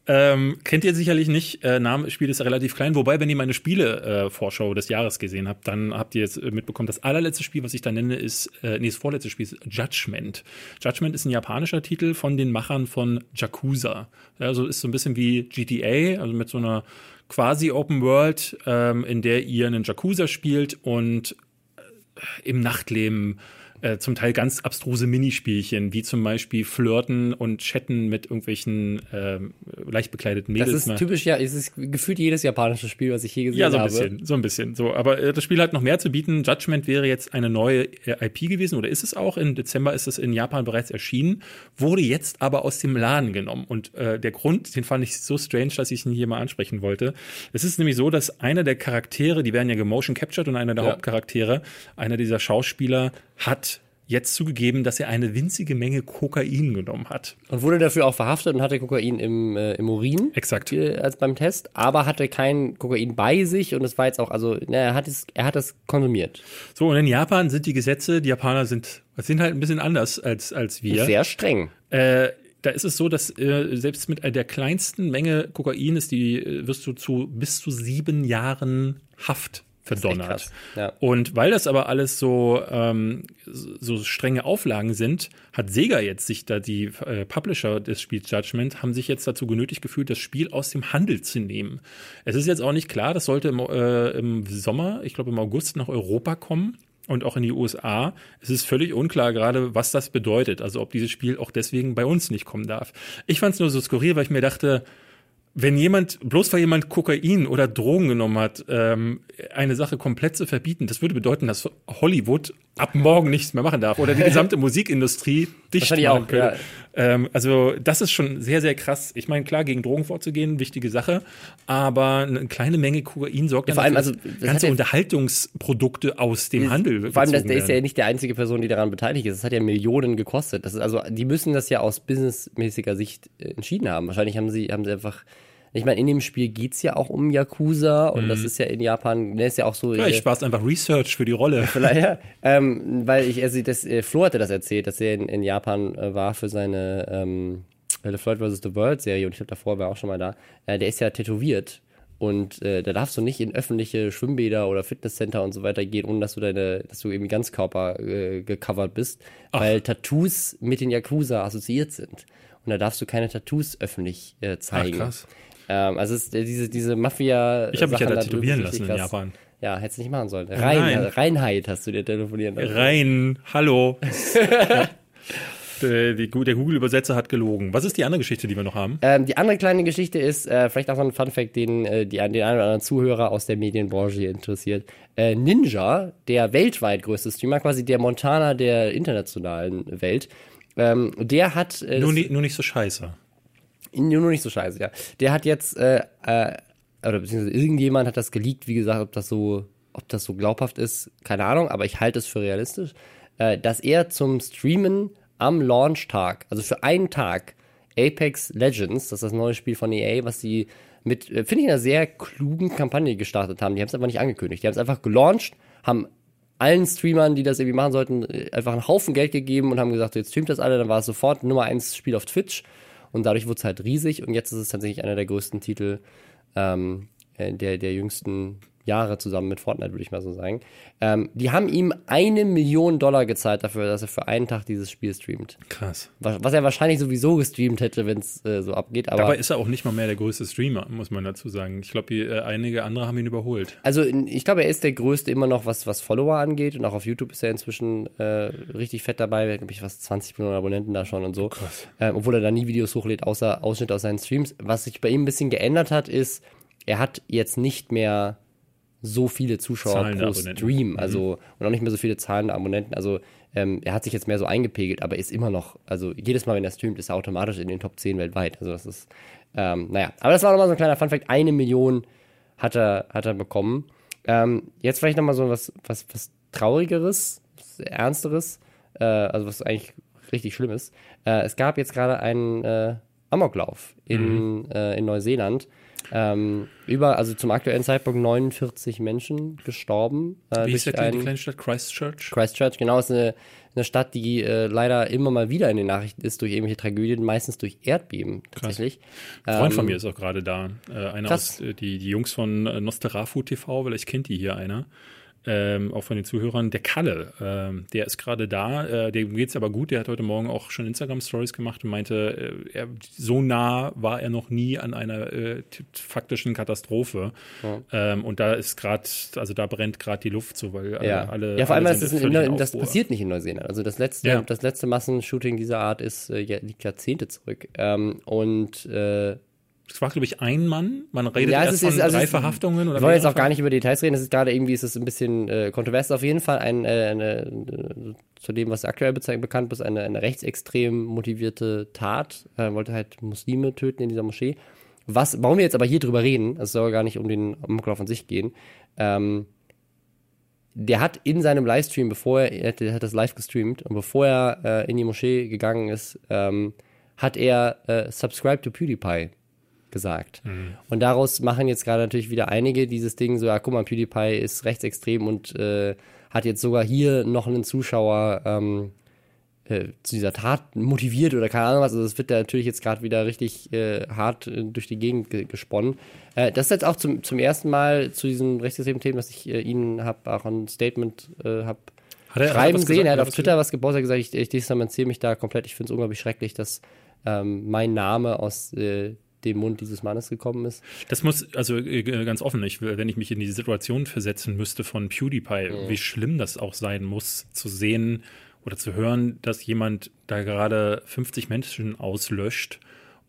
Ähm, kennt ihr sicherlich nicht. Äh, Name Spiel ist relativ klein. Wobei, wenn ihr meine Spiele-Vorschau äh, des Jahres gesehen habt, dann habt ihr jetzt äh, mitbekommen, das allerletzte Spiel, was ich da nenne, ist, äh, nee, das vorletzte Spiel ist Judgment. Judgment ist ein japanischer Titel von den Machern von Jakuza. Also ist so ein bisschen wie GTA, also mit so einer quasi Open World, ähm, in der ihr einen Jakuza spielt und äh, im Nachtleben äh, zum Teil ganz abstruse Minispielchen, wie zum Beispiel Flirten und Chatten mit irgendwelchen äh, leicht bekleideten Mädels. Das ist mal. typisch, ja, es ist gefühlt jedes japanische Spiel, was ich je gesehen habe. Ja, so ein habe. bisschen, so ein bisschen. So, aber äh, das Spiel hat noch mehr zu bieten. Judgment wäre jetzt eine neue äh, IP gewesen oder ist es auch? Im Dezember ist es in Japan bereits erschienen, wurde jetzt aber aus dem Laden genommen. Und äh, der Grund, den fand ich so strange, dass ich ihn hier mal ansprechen wollte. Es ist nämlich so, dass einer der Charaktere, die werden ja gemotion captured und einer der ja. Hauptcharaktere, einer dieser Schauspieler hat jetzt zugegeben, dass er eine winzige Menge Kokain genommen hat. Und wurde dafür auch verhaftet und hatte Kokain im, äh, im Urin. Exakt. Äh, als beim Test, aber hatte kein Kokain bei sich und es war jetzt auch, also na, er hat es, er hat es konsumiert. So, und in Japan sind die Gesetze, die Japaner sind, sind halt ein bisschen anders als, als wir. Sehr streng. Äh, da ist es so, dass äh, selbst mit der kleinsten Menge Kokain ist die, äh, wirst du zu bis zu sieben Jahren Haft verdonnert. Ja. Und weil das aber alles so, ähm, so strenge Auflagen sind, hat Sega jetzt sich da die äh, Publisher des Spiels Judgment haben sich jetzt dazu genötigt gefühlt, das Spiel aus dem Handel zu nehmen. Es ist jetzt auch nicht klar, das sollte im, äh, im Sommer, ich glaube im August nach Europa kommen und auch in die USA. Es ist völlig unklar gerade, was das bedeutet. Also ob dieses Spiel auch deswegen bei uns nicht kommen darf. Ich fand es nur so skurril, weil ich mir dachte, wenn jemand, bloß weil jemand Kokain oder Drogen genommen hat, ähm, eine Sache komplett zu verbieten, das würde bedeuten, dass Hollywood ab morgen nichts mehr machen darf oder die gesamte Musikindustrie dicht machen auch, könnte. ja. Ähm, also das ist schon sehr, sehr krass. Ich meine, klar, gegen Drogen vorzugehen, wichtige Sache, aber eine kleine Menge Kokain sorgt Ja, vor allem, also, ganze Unterhaltungsprodukte aus dem Handel Vor allem, das, der ist ja nicht der einzige Person, die daran beteiligt ist. Das hat ja Millionen gekostet. Das ist also, die müssen das ja aus businessmäßiger Sicht äh, entschieden haben. Wahrscheinlich haben sie, haben sie einfach. Ich meine, in dem Spiel geht's ja auch um Yakuza und das ist ja in Japan, ne, ist ja auch so. Mhm. Ja, äh, ich war es einfach Research für die Rolle. Vielleicht, ja. Ähm, weil ich, also das, äh, Flo hatte das erzählt, dass er in, in Japan äh, war für seine ähm, The Floyd vs. The World Serie und ich glaube davor war er auch schon mal da. Äh, der ist ja tätowiert und äh, da darfst du nicht in öffentliche Schwimmbäder oder Fitnesscenter und so weiter gehen, ohne dass du deine, dass du irgendwie Ganzkörper äh, gecovert bist, weil Tattoos mit den Yakuza assoziiert sind. Und da darfst du keine Tattoos öffentlich äh, Ach, zeigen. krass. Ähm, also ist, äh, diese, diese Mafia. Ich habe mich ja da tätowieren lassen in krass. Japan. Ja, hättest du nicht machen sollen. Rein, Nein. Reinheit hast du dir telefonieren lassen. Rein, hallo. der, die, der Google-Übersetzer hat gelogen. Was ist die andere Geschichte, die wir noch haben? Ähm, die andere kleine Geschichte ist, äh, vielleicht auch noch ein Fun-Fact, den äh, die, den einen oder anderen Zuhörer aus der Medienbranche hier interessiert. Äh, Ninja, der weltweit größte Streamer, quasi der Montana der internationalen Welt, ähm, der hat. Äh, Nur, das- ni, nur nicht so scheiße. Nur nicht so scheiße, ja. Der hat jetzt, äh, äh, oder beziehungsweise irgendjemand hat das geleakt, wie gesagt, ob das so, ob das so glaubhaft ist, keine Ahnung, aber ich halte es für realistisch, äh, dass er zum Streamen am Launchtag, also für einen Tag, Apex Legends, das ist das neue Spiel von EA, was sie mit, äh, finde ich, einer sehr klugen Kampagne gestartet haben. Die haben es einfach nicht angekündigt. Die haben es einfach gelauncht, haben allen Streamern, die das irgendwie machen sollten, äh, einfach einen Haufen Geld gegeben und haben gesagt, so, jetzt streamt das alle, dann war es sofort Nummer eins Spiel auf Twitch und dadurch wurde es halt riesig. Und jetzt ist es tatsächlich einer der größten Titel ähm, äh, der, der jüngsten Jahre zusammen mit Fortnite, würde ich mal so sagen. Ähm, die haben ihm eine Million Dollar gezahlt dafür, dass er für einen Tag dieses Spiel streamt. Krass. Was, was er wahrscheinlich sowieso gestreamt hätte, wenn es äh, so abgeht. Aber Dabei ist er auch nicht mal mehr der größte Streamer, muss man dazu sagen. Ich glaube, äh, einige andere haben ihn überholt. Also ich glaube, er ist der größte immer noch, was, was Follower angeht. Und auch auf YouTube ist er inzwischen äh, richtig fett dabei. Er hat, glaube ich, fast 20 Millionen Abonnenten da schon und so. Krass. Ähm, obwohl er da nie Videos hochlädt, außer Ausschnitte aus seinen Streams. Was sich bei ihm ein bisschen geändert hat, ist, er hat jetzt nicht mehr so viele Zuschauer Zahlende pro Abonnenten. Stream. Also, und auch nicht mehr so viele zahlende Abonnenten. Also, ähm, er hat sich jetzt mehr so eingepegelt, aber ist immer noch, also jedes Mal, wenn er streamt, ist er automatisch in den Top 10 weltweit. Also, das ist, ähm, naja. Aber das war nochmal so ein kleiner Funfact. Eine Million hat er, hat er bekommen. Ähm, jetzt vielleicht nochmal so was, was, was Traurigeres, was Ernsteres, äh, also was eigentlich richtig schlimm ist. Äh, es gab jetzt gerade einen äh, Amoklauf in, äh, in Neuseeland. Ähm, über, also zum aktuellen Zeitpunkt 49 Menschen gestorben. Äh, Wie hieß durch der, die einen- kleine Stadt? Christchurch? Christchurch, genau, ist eine, eine Stadt, die äh, leider immer mal wieder in den Nachrichten ist durch irgendwelche Tragödien, meistens durch Erdbeben tatsächlich. Ein Freund von Ähm, mir ist auch gerade da. Äh, einer krass. aus, äh, die, die Jungs von äh, Nosterafu TV, vielleicht kennt die hier einer. Ähm, auch von den Zuhörern, der Kalle, ähm, der ist gerade da, äh, dem geht's aber gut, der hat heute Morgen auch schon Instagram-Stories gemacht und meinte, äh, er, so nah war er noch nie an einer äh, faktischen Katastrophe. Ähm, und da ist gerade, also da brennt gerade die Luft so, weil alle, Ja. alle ja, vor allem, alle das, in, das passiert nicht in Neuseeland. Also das letzte, Ja. das letzte Massenshooting dieser Art ist, äh, ja- liegt Jahrzehnte zurück. Ähm, und äh, Es war, glaube ich, ein Mann. Man redet Ja, erst ist- von also drei Verhaftungen. Oder wir wollen jetzt auch gar nicht über Details reden. Es ist gerade irgendwie, ist es ein bisschen äh, kontrovers. Auf jeden Fall ein, äh, eine, äh, zu dem, was aktuell bekannt ist, eine, eine rechtsextrem motivierte Tat. Er wollte halt Muslime töten in dieser Moschee. Was, warum wir jetzt aber hier drüber reden, es soll gar nicht um den Amoklauf an sich gehen, ähm, der hat in seinem Livestream, bevor er, er hat, er hat das live gestreamt und bevor er äh, in die Moschee gegangen ist, ähm, hat er äh, Subscribe to PewDiePie gesagt. Und daraus machen jetzt gerade natürlich wieder einige dieses Ding so, ja, guck mal, PewDiePie ist rechtsextrem und äh, hat jetzt sogar hier noch einen Zuschauer ähm, äh, zu dieser Tat motiviert oder keine Ahnung was. Also das wird da natürlich jetzt gerade wieder richtig äh, hart äh, durch die Gegend ge gesponnen. Äh, das ist jetzt auch zum, zum ersten Mal zu diesem rechtsextremen Thema, dass ich äh, Ihnen habe auch ein Statement äh, hab Hat er- hat er schreiben sehen. gesagt? Er hat auf Twitter was gepostet, er hat gesagt, ich, ich distanziere mich da komplett. Ich finde es unglaublich schrecklich, dass ähm, mein Name aus dem Mund dieses Mannes gekommen ist. Das muss, also äh, ganz offen, ich, wenn ich mich in die Situation versetzen müsste von PewDiePie, Mhm. wie schlimm das auch sein muss, zu sehen oder zu hören, dass jemand da gerade 50 Menschen auslöscht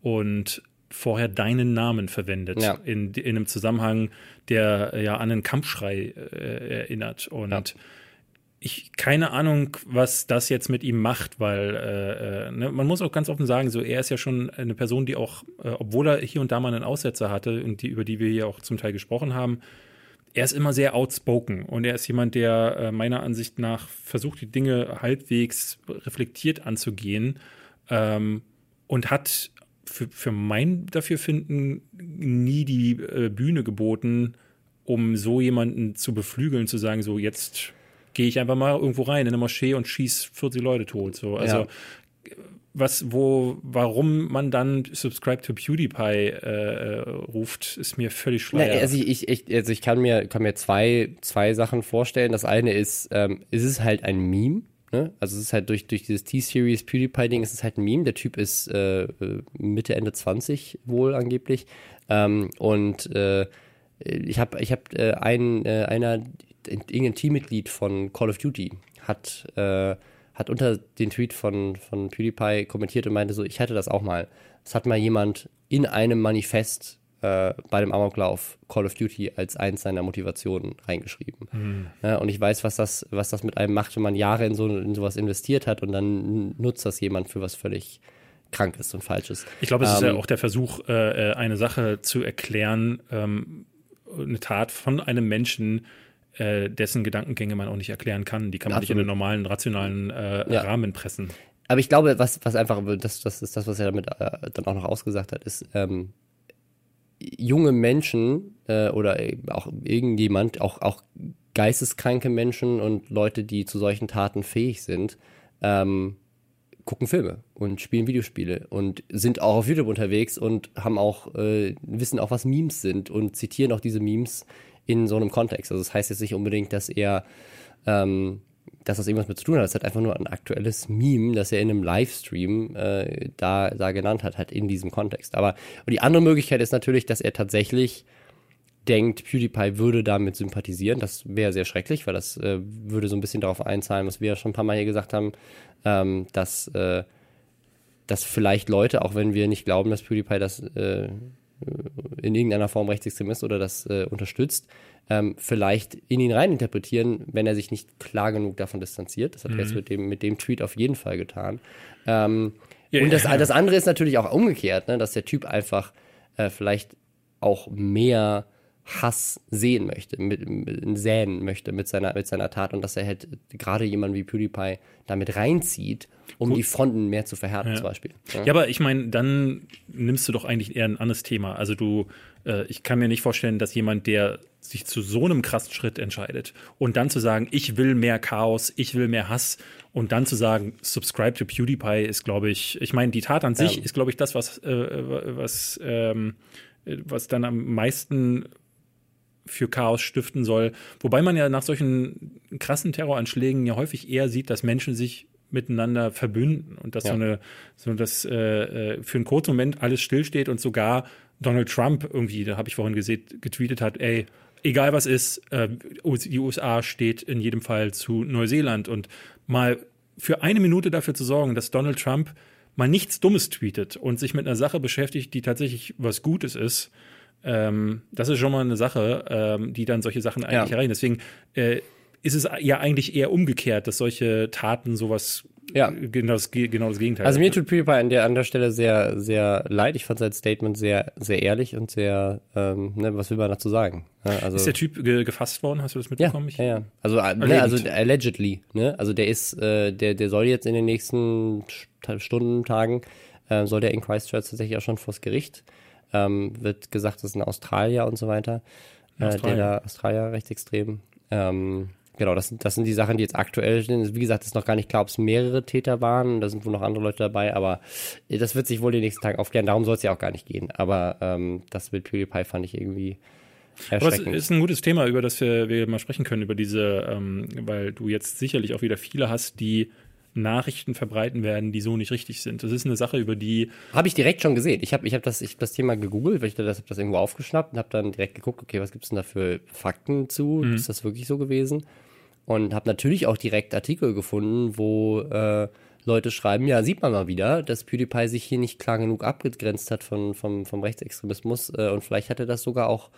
und vorher deinen Namen verwendet Ja. in, in einem Zusammenhang, der äh, ja an einen Kampfschrei äh, erinnert. Und Ja. Ich keine Ahnung, was das jetzt mit ihm macht, weil äh, äh, ne, man muss auch ganz offen sagen, so er ist ja schon eine Person, die auch, äh, obwohl er hier und da mal einen Aussetzer hatte und die über die wir hier auch zum Teil gesprochen haben, er ist immer sehr outspoken und er ist jemand, der äh, meiner Ansicht nach versucht, die Dinge halbwegs reflektiert anzugehen ähm, und hat für, für mein Dafürfinden nie die äh, Bühne geboten, um so jemanden zu beflügeln, zu sagen, so jetzt gehe ich einfach mal irgendwo rein in eine Moschee und schieß 40 Leute tot. So, also Ja. was, wo, warum man dann Subscribe to PewDiePie äh, ruft, ist mir völlig Na, schleier. also ich, ich, also ich kann mir, kann mir zwei, zwei Sachen vorstellen. Das eine ist, ähm, es ist halt ein Meme. Ne? Also es ist halt durch, durch dieses T-Series PewDiePie-Ding ist es halt ein Meme. Der Typ ist äh, äh, Mitte, Ende 20 wohl angeblich. Ähm, und äh, ich habe ich hab, äh, ein, äh, einer, irgendein Teammitglied von Call of Duty hat, äh, hat unter den Tweet von, von PewDiePie kommentiert und meinte so, ich hätte das auch mal. Das hat mal jemand in einem Manifest äh, bei dem Amoklauf Call of Duty als eins seiner Motivationen reingeschrieben. Ja, und ich weiß, was das, was das mit einem macht, wenn man Jahre in, so, in sowas investiert hat und dann nutzt das jemand für was völlig krank ist und falsch ist. Ich glaube, es ist ja Ähm, auch der Versuch, äh, äh, eine Sache zu erklären, ähm, eine Tat von einem Menschen, äh, dessen Gedankengänge man auch nicht erklären kann. Die kann man nicht in Absolut. einen normalen, rationalen äh, Ja. Rahmen pressen. Aber ich glaube, was, was einfach, das, das ist das, was er damit äh, dann auch noch ausgesagt hat, ist, ähm, junge Menschen äh, oder auch irgendjemand, auch, auch geisteskranke Menschen und Leute, die zu solchen Taten fähig sind, ähm, gucken Filme und spielen Videospiele und sind auch auf YouTube unterwegs und haben auch, äh, wissen auch, was Memes sind und zitieren auch diese Memes in so einem Kontext. Also das heißt jetzt nicht unbedingt, dass er ähm, dass das irgendwas mit zu tun hat. Das ist halt einfach nur ein aktuelles Meme, das er in einem Livestream äh, da, da genannt hat, halt in diesem Kontext. Aber und die andere Möglichkeit ist natürlich, dass er tatsächlich denkt, PewDiePie würde damit sympathisieren. Das wäre sehr schrecklich, weil das äh, würde so ein bisschen darauf einzahlen, was wir ja schon ein paar Mal hier gesagt haben, ähm, dass, äh, dass vielleicht Leute, auch wenn wir nicht glauben, dass PewDiePie das äh, in irgendeiner Form rechtsextrem ist oder das äh, unterstützt, ähm, vielleicht in ihn reininterpretieren, wenn er sich nicht klar genug davon distanziert. Das hat er jetzt mit dem, mit dem Tweet auf jeden Fall getan. Ähm, Ja, und das, ja. das andere ist natürlich auch umgekehrt, ne, dass der Typ einfach äh, vielleicht auch mehr Hass sehen möchte, mit, mit, säen möchte mit seiner, mit seiner Tat und dass er halt gerade jemanden wie PewDiePie damit reinzieht, um die Fronten mehr zu verhärten zum Beispiel. Ja. Ja, aber ich meine, dann nimmst du doch eigentlich eher ein anderes Thema. Also du, äh, ich kann mir nicht vorstellen, dass jemand, der sich zu so einem krassen Schritt entscheidet und dann zu sagen, ich will mehr Chaos, ich will mehr Hass und dann zu sagen, subscribe to PewDiePie ist, glaube ich, ich meine, die Tat an sich Ja. ist, glaube ich, das, was, äh, was, ähm, äh, was dann am meisten für Chaos stiften soll. Wobei man ja nach solchen krassen Terroranschlägen ja häufig eher sieht, dass Menschen sich miteinander verbünden und dass Ja. so eine, so dass äh, äh, für einen kurzen Moment alles stillsteht und sogar Donald Trump irgendwie, da habe ich vorhin gesehen, getweetet hat, ey, egal was ist, äh, die USA steht in jedem Fall zu Neuseeland und mal für eine Minute dafür zu sorgen, dass Donald Trump mal nichts Dummes tweetet und sich mit einer Sache beschäftigt, die tatsächlich was Gutes ist, ähm, das ist schon mal eine Sache, ähm, die dann solche Sachen eigentlich Ja. erreichen. Deswegen äh, ist es ja eigentlich eher umgekehrt, dass solche Taten sowas Ja. genau, das, genau das Gegenteil Also mir sind. tut PewDiePie an der, an der Stelle sehr, sehr leid. Ich fand sein Statement sehr, sehr ehrlich und sehr, ähm, ne, was will man dazu sagen? Ja, also, Ist der Typ ge gefasst worden? Hast du das ja, mitbekommen? Ich- ja, ja. Also, äh, ne, also allegedly, ne? Also der ist, äh, der, der soll jetzt in den nächsten St- Stunden, Tagen, äh, soll der in Christchurch tatsächlich auch schon vors Gericht. Ähm, wird gesagt, das ist ein Australier und so weiter. Äh, der Australier. da Australier rechtsextrem. Ähm, genau, das sind, das sind die Sachen, die jetzt aktuell sind. Wie gesagt, ist noch gar nicht klar, ob es mehrere Täter waren. Da sind wohl noch andere Leute dabei, aber das wird sich wohl die nächsten Tage aufklären. Darum soll es ja auch gar nicht gehen. Aber ähm, das mit PewDiePie fand ich irgendwie Aber es ist ein gutes Thema, über das wir, wir mal sprechen können, über diese, ähm, weil du jetzt sicherlich auch wieder viele hast, die Nachrichten verbreiten werden, die so nicht richtig sind. Das ist eine Sache, über die Habe ich direkt schon gesehen. Ich habe ich hab das, ich hab das Thema gegoogelt, weil ich das, hab das irgendwo aufgeschnappt und habe dann direkt geguckt, okay, was gibt's denn da für Fakten zu? Mhm. Ist das wirklich so gewesen? Und habe natürlich auch direkt Artikel gefunden, wo äh, Leute schreiben, ja, sieht man mal wieder, dass PewDiePie sich hier nicht klar genug abgegrenzt hat von, vom, vom Rechtsextremismus äh, und vielleicht hat er das sogar auch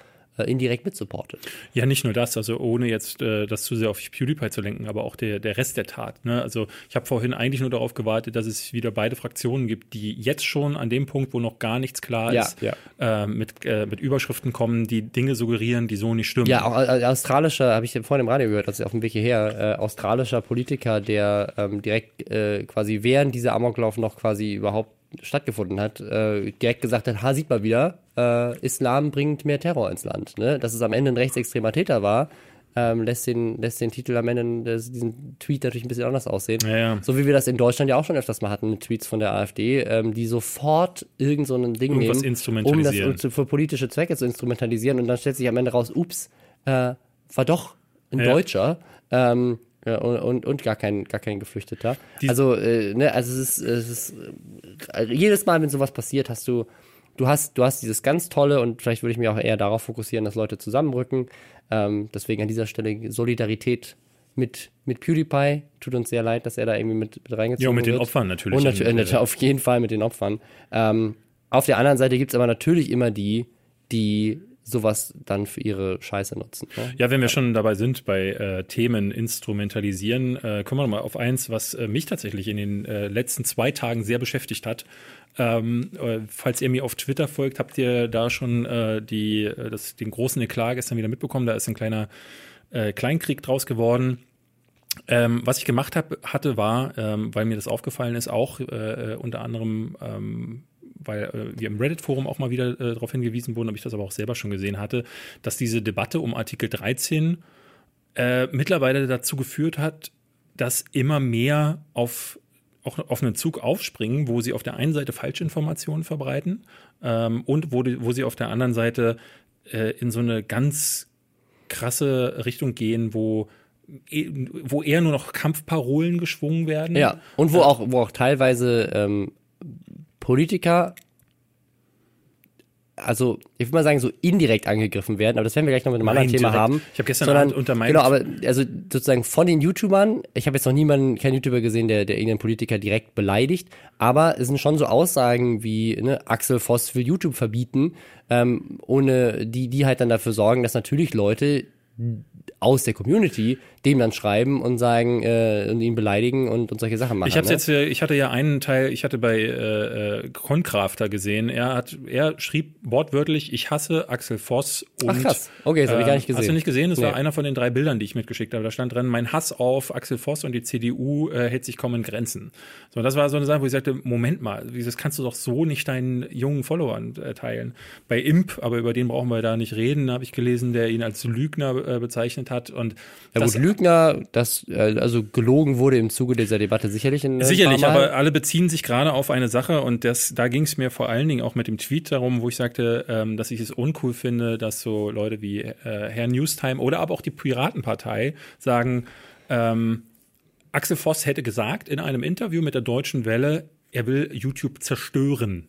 indirekt mitsupportet. Ja, nicht nur das, also ohne jetzt äh, das zu sehr auf PewDiePie zu lenken, aber auch der, der Rest der Tat. Ne? Also ich habe vorhin eigentlich nur darauf gewartet, dass es wieder beide Fraktionen gibt, die jetzt schon an dem Punkt, wo noch gar nichts klar Ja, ist, ja. Äh, mit, äh, mit Überschriften kommen, die Dinge suggerieren, die so nicht stimmen. Ja, auch äh, australischer, habe ich vorhin im Radio gehört, das ist auf dem Weg hierher, äh, australischer Politiker, der ähm, direkt äh, quasi während dieser Amoklauf noch quasi überhaupt stattgefunden hat, äh, direkt gesagt hat, ha, sieht mal wieder, äh, Islam bringt mehr Terror ins Land. Ne? Dass es am Ende ein rechtsextremer Täter war, ähm, lässt, den, lässt den Titel am Ende des, diesen Tweet natürlich ein bisschen anders aussehen. Ja, ja. So wie wir das in Deutschland ja auch schon öfters mal hatten mit Tweets von der AfD, ähm, die sofort irgend so ein Ding Irgendwas nehmen, um das für politische Zwecke zu instrumentalisieren und dann stellt sich am Ende raus, ups, äh, war doch ein Ja. Deutscher. Ähm, ja, und, und, und gar kein, gar kein Geflüchteter. Die- also, äh, ne, also es ist, es ist äh, jedes Mal, wenn sowas passiert, hast du, du hast, du hast dieses ganz tolle und vielleicht würde ich mich auch eher darauf fokussieren, dass Leute zusammenrücken. Ähm, deswegen an dieser Stelle Solidarität mit, mit PewDiePie. Tut uns sehr leid, dass er da irgendwie mit, mit reingezogen Ja, und mit den wird. Opfern natürlich. Und natu auf jeden Fall mit den Opfern. Ähm, auf der anderen Seite gibt es aber natürlich immer die, die sowas dann für ihre Scheiße nutzen. Ne? Ja, wenn wir schon dabei sind bei äh, Themen instrumentalisieren, äh, kommen wir noch mal auf eins, was äh, mich tatsächlich in den äh, letzten zwei Tagen sehr beschäftigt hat. Ähm, äh, falls ihr mir auf Twitter folgt, habt ihr da schon äh, die, das, den großen Eklat gestern wieder mitbekommen. Da ist ein kleiner Kleinkrieg draus geworden. Ähm, was ich gemacht hab, hatte, war, ähm, weil mir das aufgefallen ist, auch unter anderem, ähm, weil äh, wir im Reddit-Forum auch mal wieder äh, darauf hingewiesen wurden, ob ich das aber auch selber schon gesehen hatte, dass diese Debatte um Artikel 13 äh, mittlerweile dazu geführt hat, dass immer mehr auf auch auf einen Zug aufspringen, wo sie auf der einen Seite Falschinformationen verbreiten ähm, und wo, die, wo sie auf der anderen Seite äh, in so eine ganz krasse Richtung gehen, wo, eh- wo eher nur noch Kampfparolen geschwungen werden. Ja, und wo auch, wo auch teilweise ähm, Politiker, also ich würde mal sagen, so indirekt angegriffen werden, aber das werden wir gleich noch mit einem Nein, anderen Thema haben. Ich hab gestern Sondern, Abend unter meinem- Genau, aber also sozusagen von den YouTubern, ich habe jetzt noch niemanden, keinen YouTuber gesehen, der, der irgendeinen Politiker direkt beleidigt, aber es sind schon so Aussagen wie, ne, Axel Voss will YouTube verbieten, ähm, ohne die, die halt dann dafür sorgen, dass natürlich Leute aus der Community dem dann schreiben und sagen äh, und ihn beleidigen und, und solche Sachen machen. Ich habe ne? jetzt, ich hatte ja einen Teil, ich hatte bei äh, äh, Concrafter gesehen. Er hat, er schrieb wortwörtlich: Ich hasse Axel Voss. Und, Ach krass, okay, das habe ich gar nicht gesehen. Hast du nicht gesehen? Das war Nee. einer von den drei Bildern, die ich mitgeschickt habe. Da stand drin: Mein Hass auf Axel Voss und die CDU äh, hält sich kaum in Grenzen. So, das war so eine Sache, wo ich sagte: Moment mal, das kannst du doch so nicht deinen jungen Followern äh, teilen. Bei Imp, aber über den brauchen wir da nicht reden, habe ich gelesen, der ihn als Lügner äh, bezeichnet hat und Ja das gut, Lügner, das äh, also gelogen wurde im Zuge dieser Debatte sicherlich in Sicherlich, paar Mal. aber alle beziehen sich gerade auf eine Sache und das, da ging es mir vor allen Dingen auch mit dem Tweet darum, wo ich sagte, ähm, dass ich es uncool finde, dass so Leute wie äh, Herr Newstime oder aber auch die Piratenpartei sagen, ähm, Axel Voss hätte gesagt in einem Interview mit der Deutschen Welle, er will YouTube zerstören.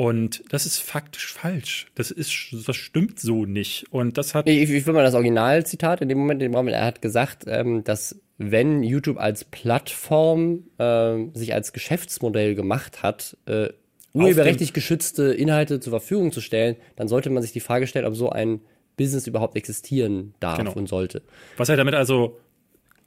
Und das ist faktisch falsch. Das ist, das stimmt so nicht. Und das hat Ich, ich will mal das Originalzitat in dem Moment, in dem er hat gesagt, ähm, dass wenn YouTube als Plattform ähm, sich als Geschäftsmodell gemacht hat, äh, urheberrechtlich geschützte Inhalte zur Verfügung zu stellen, dann sollte man sich die Frage stellen, ob so ein Business überhaupt existieren darf Genau. und sollte. Was er damit also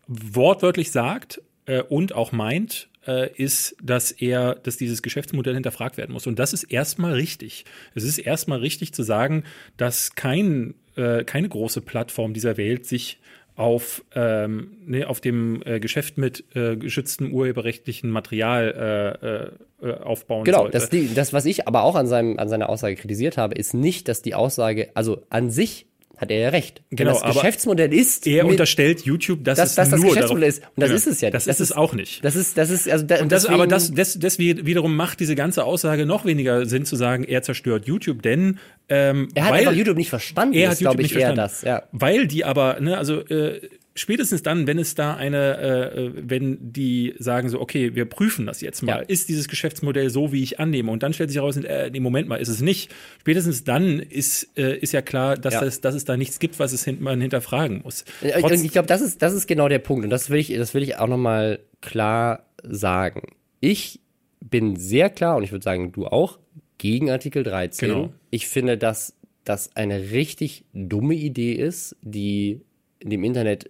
wortwörtlich sagt äh, und auch meint, äh, ist, dass er, dass dieses Geschäftsmodell hinterfragt werden muss. Und das ist erstmal richtig. Es ist erstmal richtig zu sagen, dass kein, äh, keine große Plattform dieser Welt sich auf, ähm, ne, auf dem äh, Geschäft mit äh, geschütztem urheberrechtlichen Material äh, äh, aufbauen Genau, sollte. das, die, das, was ich aber auch an, seinem, an seiner Aussage kritisiert habe, ist nicht, dass die Aussage, also an sich hat er ja recht. Wenn Genau, das aber Geschäftsmodell ist, er unterstellt YouTube, dass dass es das das nur Geschäftsmodell darauf, ist. Und das Ja. ist es ja. Das, Das ist es auch nicht. das ist, das ist, also da, Und das, aber das, deswegen- das, das wiederum macht diese ganze Aussage noch weniger Sinn zu sagen, er zerstört YouTube, denn ähm, er hat weil, YouTube nicht verstanden, er ist, hat YouTube nicht eher verstanden. das, ja. Weil die aber, ne, also äh, spätestens dann, wenn es da eine, äh, äh, wenn die sagen so, okay, wir prüfen das jetzt mal, Ja. ist dieses Geschäftsmodell so, wie ich annehme, und dann stellt sich heraus, äh, nee, Moment mal, ist es nicht. Spätestens dann ist, äh, ist ja klar, dass, Ja. Das, dass es da nichts gibt, was es hin, man hinterfragen muss. Und Trotz- ich glaube, das ist, das ist genau der Punkt. Und das will ich, das will ich auch nochmal klar sagen. ich bin sehr klar, und ich würde sagen, du auch, gegen Artikel 13. Genau. Ich finde, dass das eine richtig dumme Idee ist, die dem Internet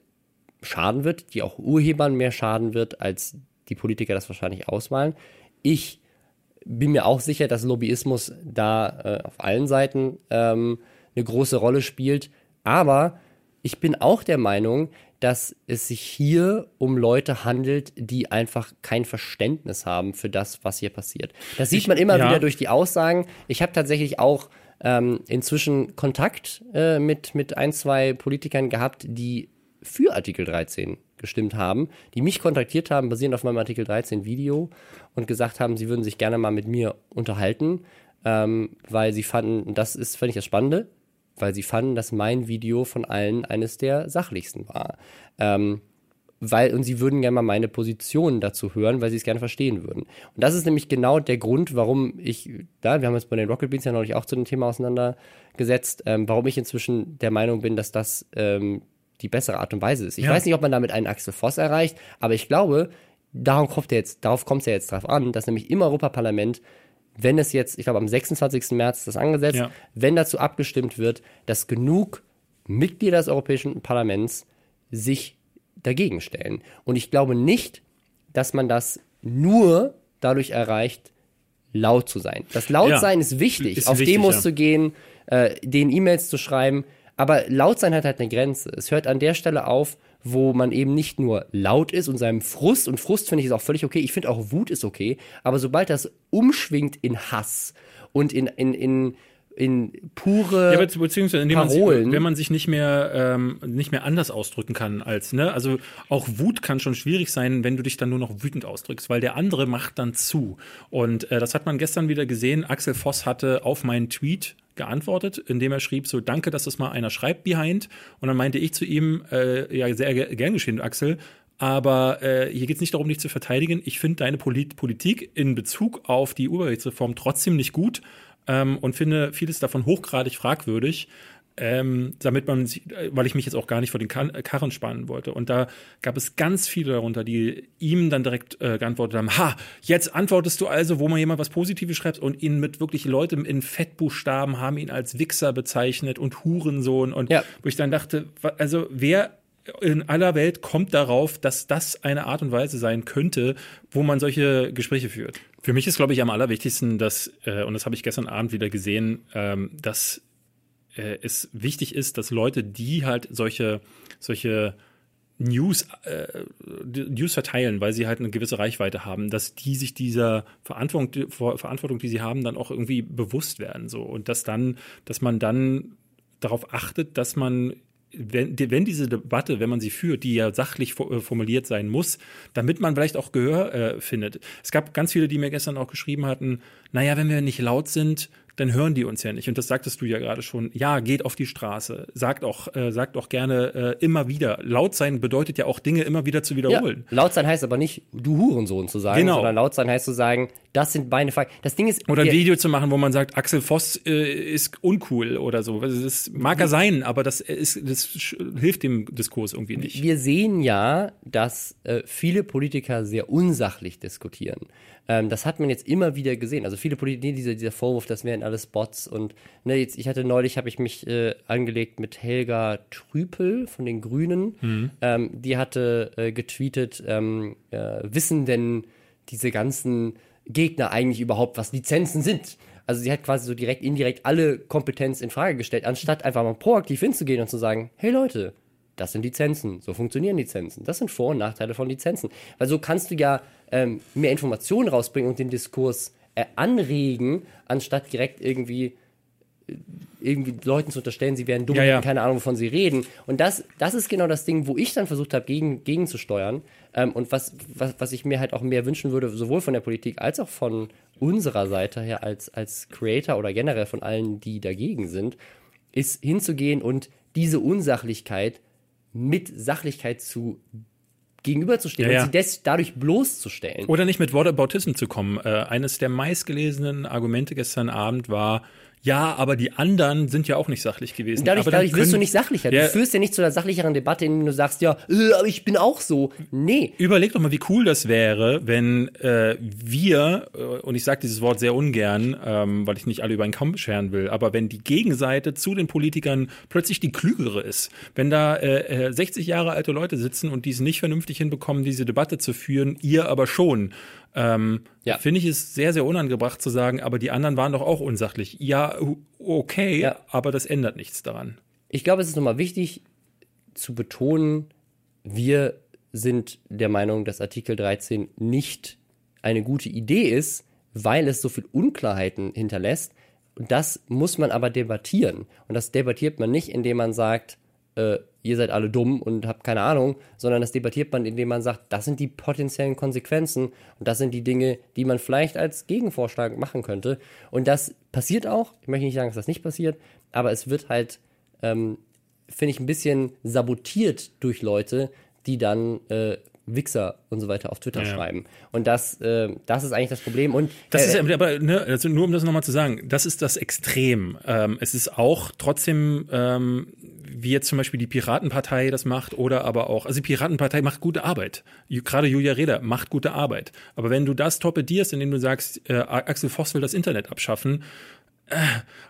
schaden wird, die auch Urhebern mehr schaden wird, als die Politiker das wahrscheinlich ausmalen. Ich bin mir auch sicher, dass Lobbyismus da äh, auf allen Seiten ähm, eine große Rolle spielt. Aber ich bin auch der Meinung, dass es sich hier um Leute handelt, die einfach kein Verständnis haben für das, was hier passiert. Das sieht man immer ja. wieder durch die Aussagen. Ich habe tatsächlich auch ähm, inzwischen Kontakt äh, mit, mit ein, zwei Politikern gehabt, die für Artikel 13 gestimmt haben, die mich kontaktiert haben, basierend auf meinem Artikel 13 Video und gesagt haben, sie würden sich gerne mal mit mir unterhalten, ähm, weil sie fanden, das ist, fand ich das Spannende, weil sie fanden, dass mein Video von allen eines der sachlichsten war. Ähm, weil, und sie würden gerne mal meine Position dazu hören, weil sie es gerne verstehen würden. Und das ist nämlich genau der Grund, warum ich, da, wir haben uns bei den Rocket Beans ja neulich auch zu dem Thema auseinandergesetzt, ähm, warum ich inzwischen der Meinung bin, dass das ähm, die bessere Art und Weise ist. Ich Ja. weiß nicht, ob man damit einen Axel Voss erreicht, aber ich glaube, darum kommt er jetzt, darauf kommt es ja jetzt drauf an, dass nämlich im Europaparlament, wenn es jetzt, ich glaube am 26. März ist das angesetzt, Ja. wenn dazu abgestimmt wird, dass genug Mitglieder des Europäischen Parlaments sich dagegen stellen. Und ich glaube nicht, dass man das nur dadurch erreicht, laut zu sein. Das Lautsein Ja, ist wichtig, ist auf wichtig, Demos ja. zu gehen, äh, den E-Mails zu schreiben, aber Lautsein hat halt eine Grenze. Es hört an der Stelle auf, wo man eben nicht nur laut ist und seinem Frust, und Frust finde ich ist auch völlig okay, ich finde auch Wut ist okay, aber sobald das umschwingt in Hass und in, in, in, in pure Ja, be- beziehungsweise indem man sich, Parolen. wenn man sich nicht mehr ähm, nicht mehr anders ausdrücken kann als ne, also auch Wut kann schon schwierig sein, wenn du dich dann nur noch wütend ausdrückst, weil der andere macht dann zu. Und äh, das hat man gestern wieder gesehen. Axel Voss hatte auf meinen Tweet geantwortet, indem er schrieb so Danke, dass das mal einer schreibt behind. Und dann meinte ich zu ihm äh, ja sehr ge- gern geschehen, Axel. Aber äh, hier geht es nicht darum, dich zu verteidigen. Ich finde deine Polit Politik in Bezug auf die Urheberrechtsreform trotzdem nicht gut ähm, und finde vieles davon hochgradig fragwürdig. Ähm, damit man, sich- äh, weil ich mich jetzt auch gar nicht vor den Kar Karren spannen wollte. Und da gab es ganz viele darunter, die ihm dann direkt äh, geantwortet haben: Ha, jetzt antwortest du also, wo man jemand was Positives schreibt und ihn mit wirklich Leute in Fettbuchstaben haben ihn als Wichser bezeichnet und Hurensohn. Und Ja. wo ich dann dachte, also wer in aller Welt kommt darauf, dass das eine Art und Weise sein könnte, wo man solche Gespräche führt. Für mich ist, glaube ich, am allerwichtigsten, dass, äh, und das habe ich gestern Abend wieder gesehen, ähm, dass äh, es wichtig ist, dass Leute, die halt solche, solche News, äh, News verteilen, weil sie halt eine gewisse Reichweite haben, dass die sich dieser Verantwortung, Verantwortung, die sie haben, dann auch irgendwie bewusst werden. So. Und dass dann, dass man dann darauf achtet, dass man wenn, wenn diese Debatte, wenn man sie führt, die ja sachlich äh, formuliert sein muss, damit man vielleicht auch Gehör äh, findet. Es gab ganz viele, die mir gestern auch geschrieben hatten, naja, wenn wir nicht laut sind, dann hören die uns ja nicht. Und das sagtest du ja gerade schon. Ja, geht auf die Straße. Sagt auch, äh, sagt auch gerne äh, immer wieder. Laut sein bedeutet ja auch Dinge immer wieder zu Ja, wiederholen. laut sein heißt aber nicht, du Hurensohn zu sagen, Genau. sondern laut sein heißt zu sagen, das sind meine Fakten. Das Ding ist, Oder ein Video zu machen, wo man sagt, Axel Voss äh, ist uncool oder so. Also Das mag er sein, aber das, ist, das hilft dem Diskurs irgendwie nicht. wir sehen ja, dass äh, viele Politiker sehr unsachlich diskutieren. Ähm, das hat man jetzt immer wieder gesehen. Also viele Politiker, dieser, dieser Vorwurf, das wären alles Bots und ne, jetzt, ich hatte neulich, habe ich mich äh, angelegt mit Helga Trüpel von den Grünen. Ähm, die hatte äh, getweetet, ähm, äh, wissen denn diese ganzen Gegner eigentlich überhaupt, was Lizenzen sind? Also sie hat quasi so direkt, indirekt alle Kompetenz in Frage gestellt, anstatt einfach mal proaktiv hinzugehen und zu sagen, hey Leute, das sind Lizenzen, so funktionieren Lizenzen. Das sind Vor- und Nachteile von Lizenzen. Weil so kannst du ja ähm, mehr Informationen rausbringen und den Diskurs äh, anregen, anstatt direkt irgendwie äh, irgendwie Leuten zu unterstellen, sie wären dumm Ja, ja. und keine Ahnung, wovon sie reden. Und das, das ist genau das Ding, wo ich dann versucht habe, gegen, gegenzusteuern. Ähm, und was, was, was ich mir halt auch mehr wünschen würde, sowohl von der Politik als auch von unserer Seite her als, als Creator oder generell von allen, die dagegen sind, ist hinzugehen und diese Unsachlichkeit mit Sachlichkeit zu gegenüberzustehen Ja, ja. und sie des, dadurch bloßzustellen. Oder nicht mit Whataboutism zu kommen. Äh, eines der meistgelesenen Argumente gestern Abend war, ja, aber die anderen sind ja auch nicht sachlich gewesen. Dadurch, dadurch wirst du nicht sachlicher. Ja. Du führst ja nicht zu einer sachlicheren Debatte, in der du sagst, ja, äh, aber ich bin auch so. Nee. Überleg doch mal, wie cool das wäre, wenn äh, wir, äh, und ich sage dieses Wort sehr ungern, ähm, weil ich nicht alle über einen Kamm scheren will, aber wenn die Gegenseite zu den Politikern plötzlich die klügere ist, wenn da äh, äh, 60 Jahre alte Leute sitzen und die es nicht vernünftig hinbekommen, diese Debatte zu führen, ihr aber schon, ähm, Ja. finde ich es sehr, sehr unangebracht zu sagen, aber die anderen waren doch auch unsachlich. Ja, okay, Ja. aber das ändert nichts daran. Ich glaube, es ist nochmal wichtig zu betonen, wir sind der Meinung, dass Artikel 13 nicht eine gute Idee ist, weil es so viel Unklarheiten hinterlässt. Das muss man aber debattieren. Und das debattiert man nicht, indem man sagt, äh, ihr seid alle dumm und habt keine Ahnung, sondern das debattiert man, indem man sagt, das sind die potenziellen Konsequenzen und das sind die Dinge, die man vielleicht als Gegenvorschlag machen könnte. Und das passiert auch. Ich möchte nicht sagen, dass das nicht passiert, aber es wird halt ähm, finde ich, ein bisschen sabotiert durch Leute, die dann äh, Wichser und so weiter auf Twitter Ja. schreiben. Und das, äh, das ist eigentlich das Problem. Und Das äh, ist aber, ne, also nur um das nochmal zu sagen, das ist das Extrem. Ähm, es ist auch trotzdem, ähm, wie jetzt zum Beispiel die Piratenpartei das macht oder aber auch, also die Piratenpartei macht gute Arbeit. Gerade Julia Reda macht gute Arbeit. Aber wenn du das torpedierst, indem du sagst, äh, Axel Voss will das Internet abschaffen,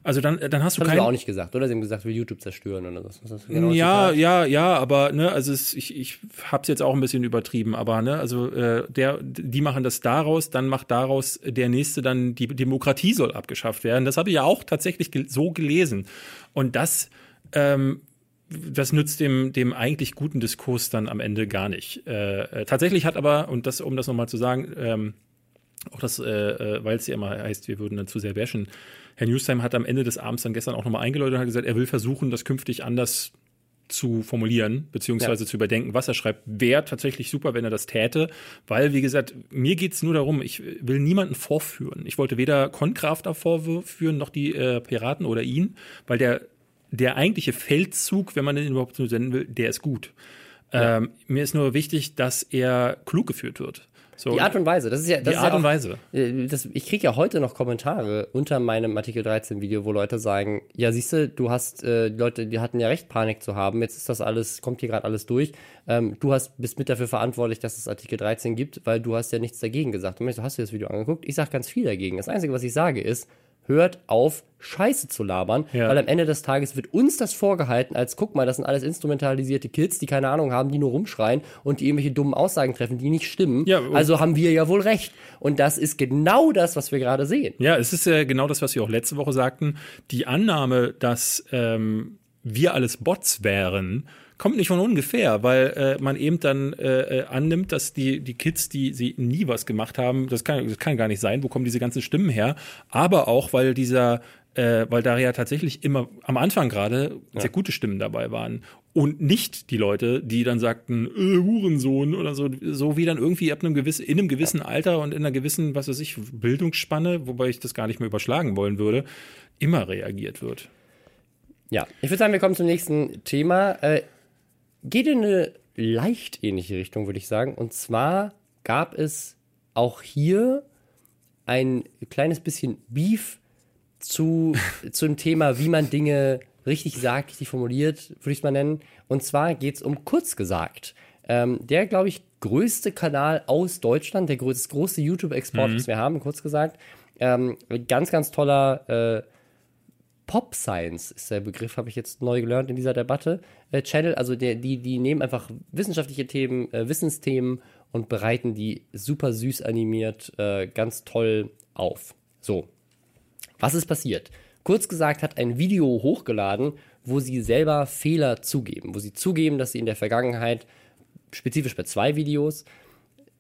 also dann, dann hast du das haben kein, sie auch nicht gesagt, oder? Sie haben gesagt, will YouTube zerstören oder was. was das genau das ja, Zitat? ja, ja, aber ne, also es, ich, ich hab's jetzt auch ein bisschen übertrieben, aber ne, also äh, der, die machen das daraus, dann macht daraus der nächste dann die Demokratie soll abgeschafft werden. Das habe ich ja auch tatsächlich gel so gelesen und das ähm, das nützt dem, dem eigentlich guten Diskurs dann am Ende gar nicht. Äh, äh, tatsächlich hat aber, und das, um das nochmal zu sagen, ähm, auch das, äh, äh, weil es ja immer heißt, wir würden dann zu sehr bashen. Herr Newstime hat am Ende des Abends dann gestern auch nochmal eingeläutet und hat gesagt, er will versuchen, das künftig anders zu formulieren, beziehungsweise zu überdenken, was er schreibt. Wäre tatsächlich super, wenn er das täte, weil, wie gesagt, mir geht's nur darum, ich will niemanden vorführen. Ich wollte weder Konkrafter vorführen, noch die äh, Piraten oder ihn, weil der, der eigentliche Feldzug, wenn man den überhaupt so senden will, der ist gut. Ähm, mir ist nur wichtig, dass er klug geführt wird. So, Die Art und Weise, das ist ja. Das die Art ja auch, und Weise. Äh, Das, ich kriege ja heute noch Kommentare unter meinem Artikel 13 Video, wo Leute sagen, ja siehst du, du hast äh, die Leute, die hatten ja recht, Panik zu haben. Jetzt ist das alles, kommt hier gerade alles durch. Ähm, du hast bist mit dafür verantwortlich, dass es Artikel 13 gibt, weil du hast ja nichts dagegen gesagt. Und ich so, hast du das Video angeguckt? Ich sage ganz viel dagegen. Das Einzige, was ich sage, ist, hört auf, Scheiße zu labern, Ja. weil am Ende des Tages wird uns das vorgehalten, als guck mal, das sind alles instrumentalisierte Kids, die keine Ahnung haben, die nur rumschreien und die irgendwelche dummen Aussagen treffen, die nicht stimmen. Ja, also haben wir ja wohl recht. Und das ist genau das, was wir gerade sehen. Ja, es ist ja genau das, was wir auch letzte Woche sagten. Die Annahme, dass ähm, wir alles Bots wären, kommt nicht von ungefähr, weil äh, man eben dann äh, äh, annimmt, dass die, die Kids, die sie nie was gemacht haben, das kann, das kann gar nicht sein, wo kommen diese ganzen Stimmen her, aber auch, weil dieser äh, weil da ja tatsächlich immer am Anfang gerade sehr gute Stimmen dabei waren und nicht die Leute, die dann sagten, äh, Hurensohn oder so, so wie dann irgendwie ab einem gewissen, in einem gewissen Alter und in einer gewissen, was weiß ich, Bildungsspanne, wobei ich das gar nicht mehr überschlagen wollen würde, immer reagiert wird. Ja, ich würde sagen, wir kommen zum nächsten Thema. Äh, geht in eine leicht ähnliche Richtung, würde ich sagen. Und zwar gab es auch hier ein kleines bisschen Beef zu, zum Thema, wie man Dinge richtig sagt, richtig formuliert, würde ich es mal nennen. Und zwar geht es um kurz gesagt. Ähm, der, glaube ich, größte Kanal aus Deutschland, der größte, große YouTube-Export, was wir haben, kurz gesagt. Ähm, ganz, ganz toller äh, Pop Science ist der Begriff, habe ich jetzt neu gelernt in dieser Debatte. Äh, Channel, also der, die, die nehmen einfach wissenschaftliche Themen, äh, Wissensthemen und bereiten die super süß animiert, äh, ganz toll auf. So, was ist passiert? Kurz gesagt hat ein Video hochgeladen, wo sie selber Fehler zugeben, wo sie zugeben, dass sie in der Vergangenheit, spezifisch bei zwei Videos,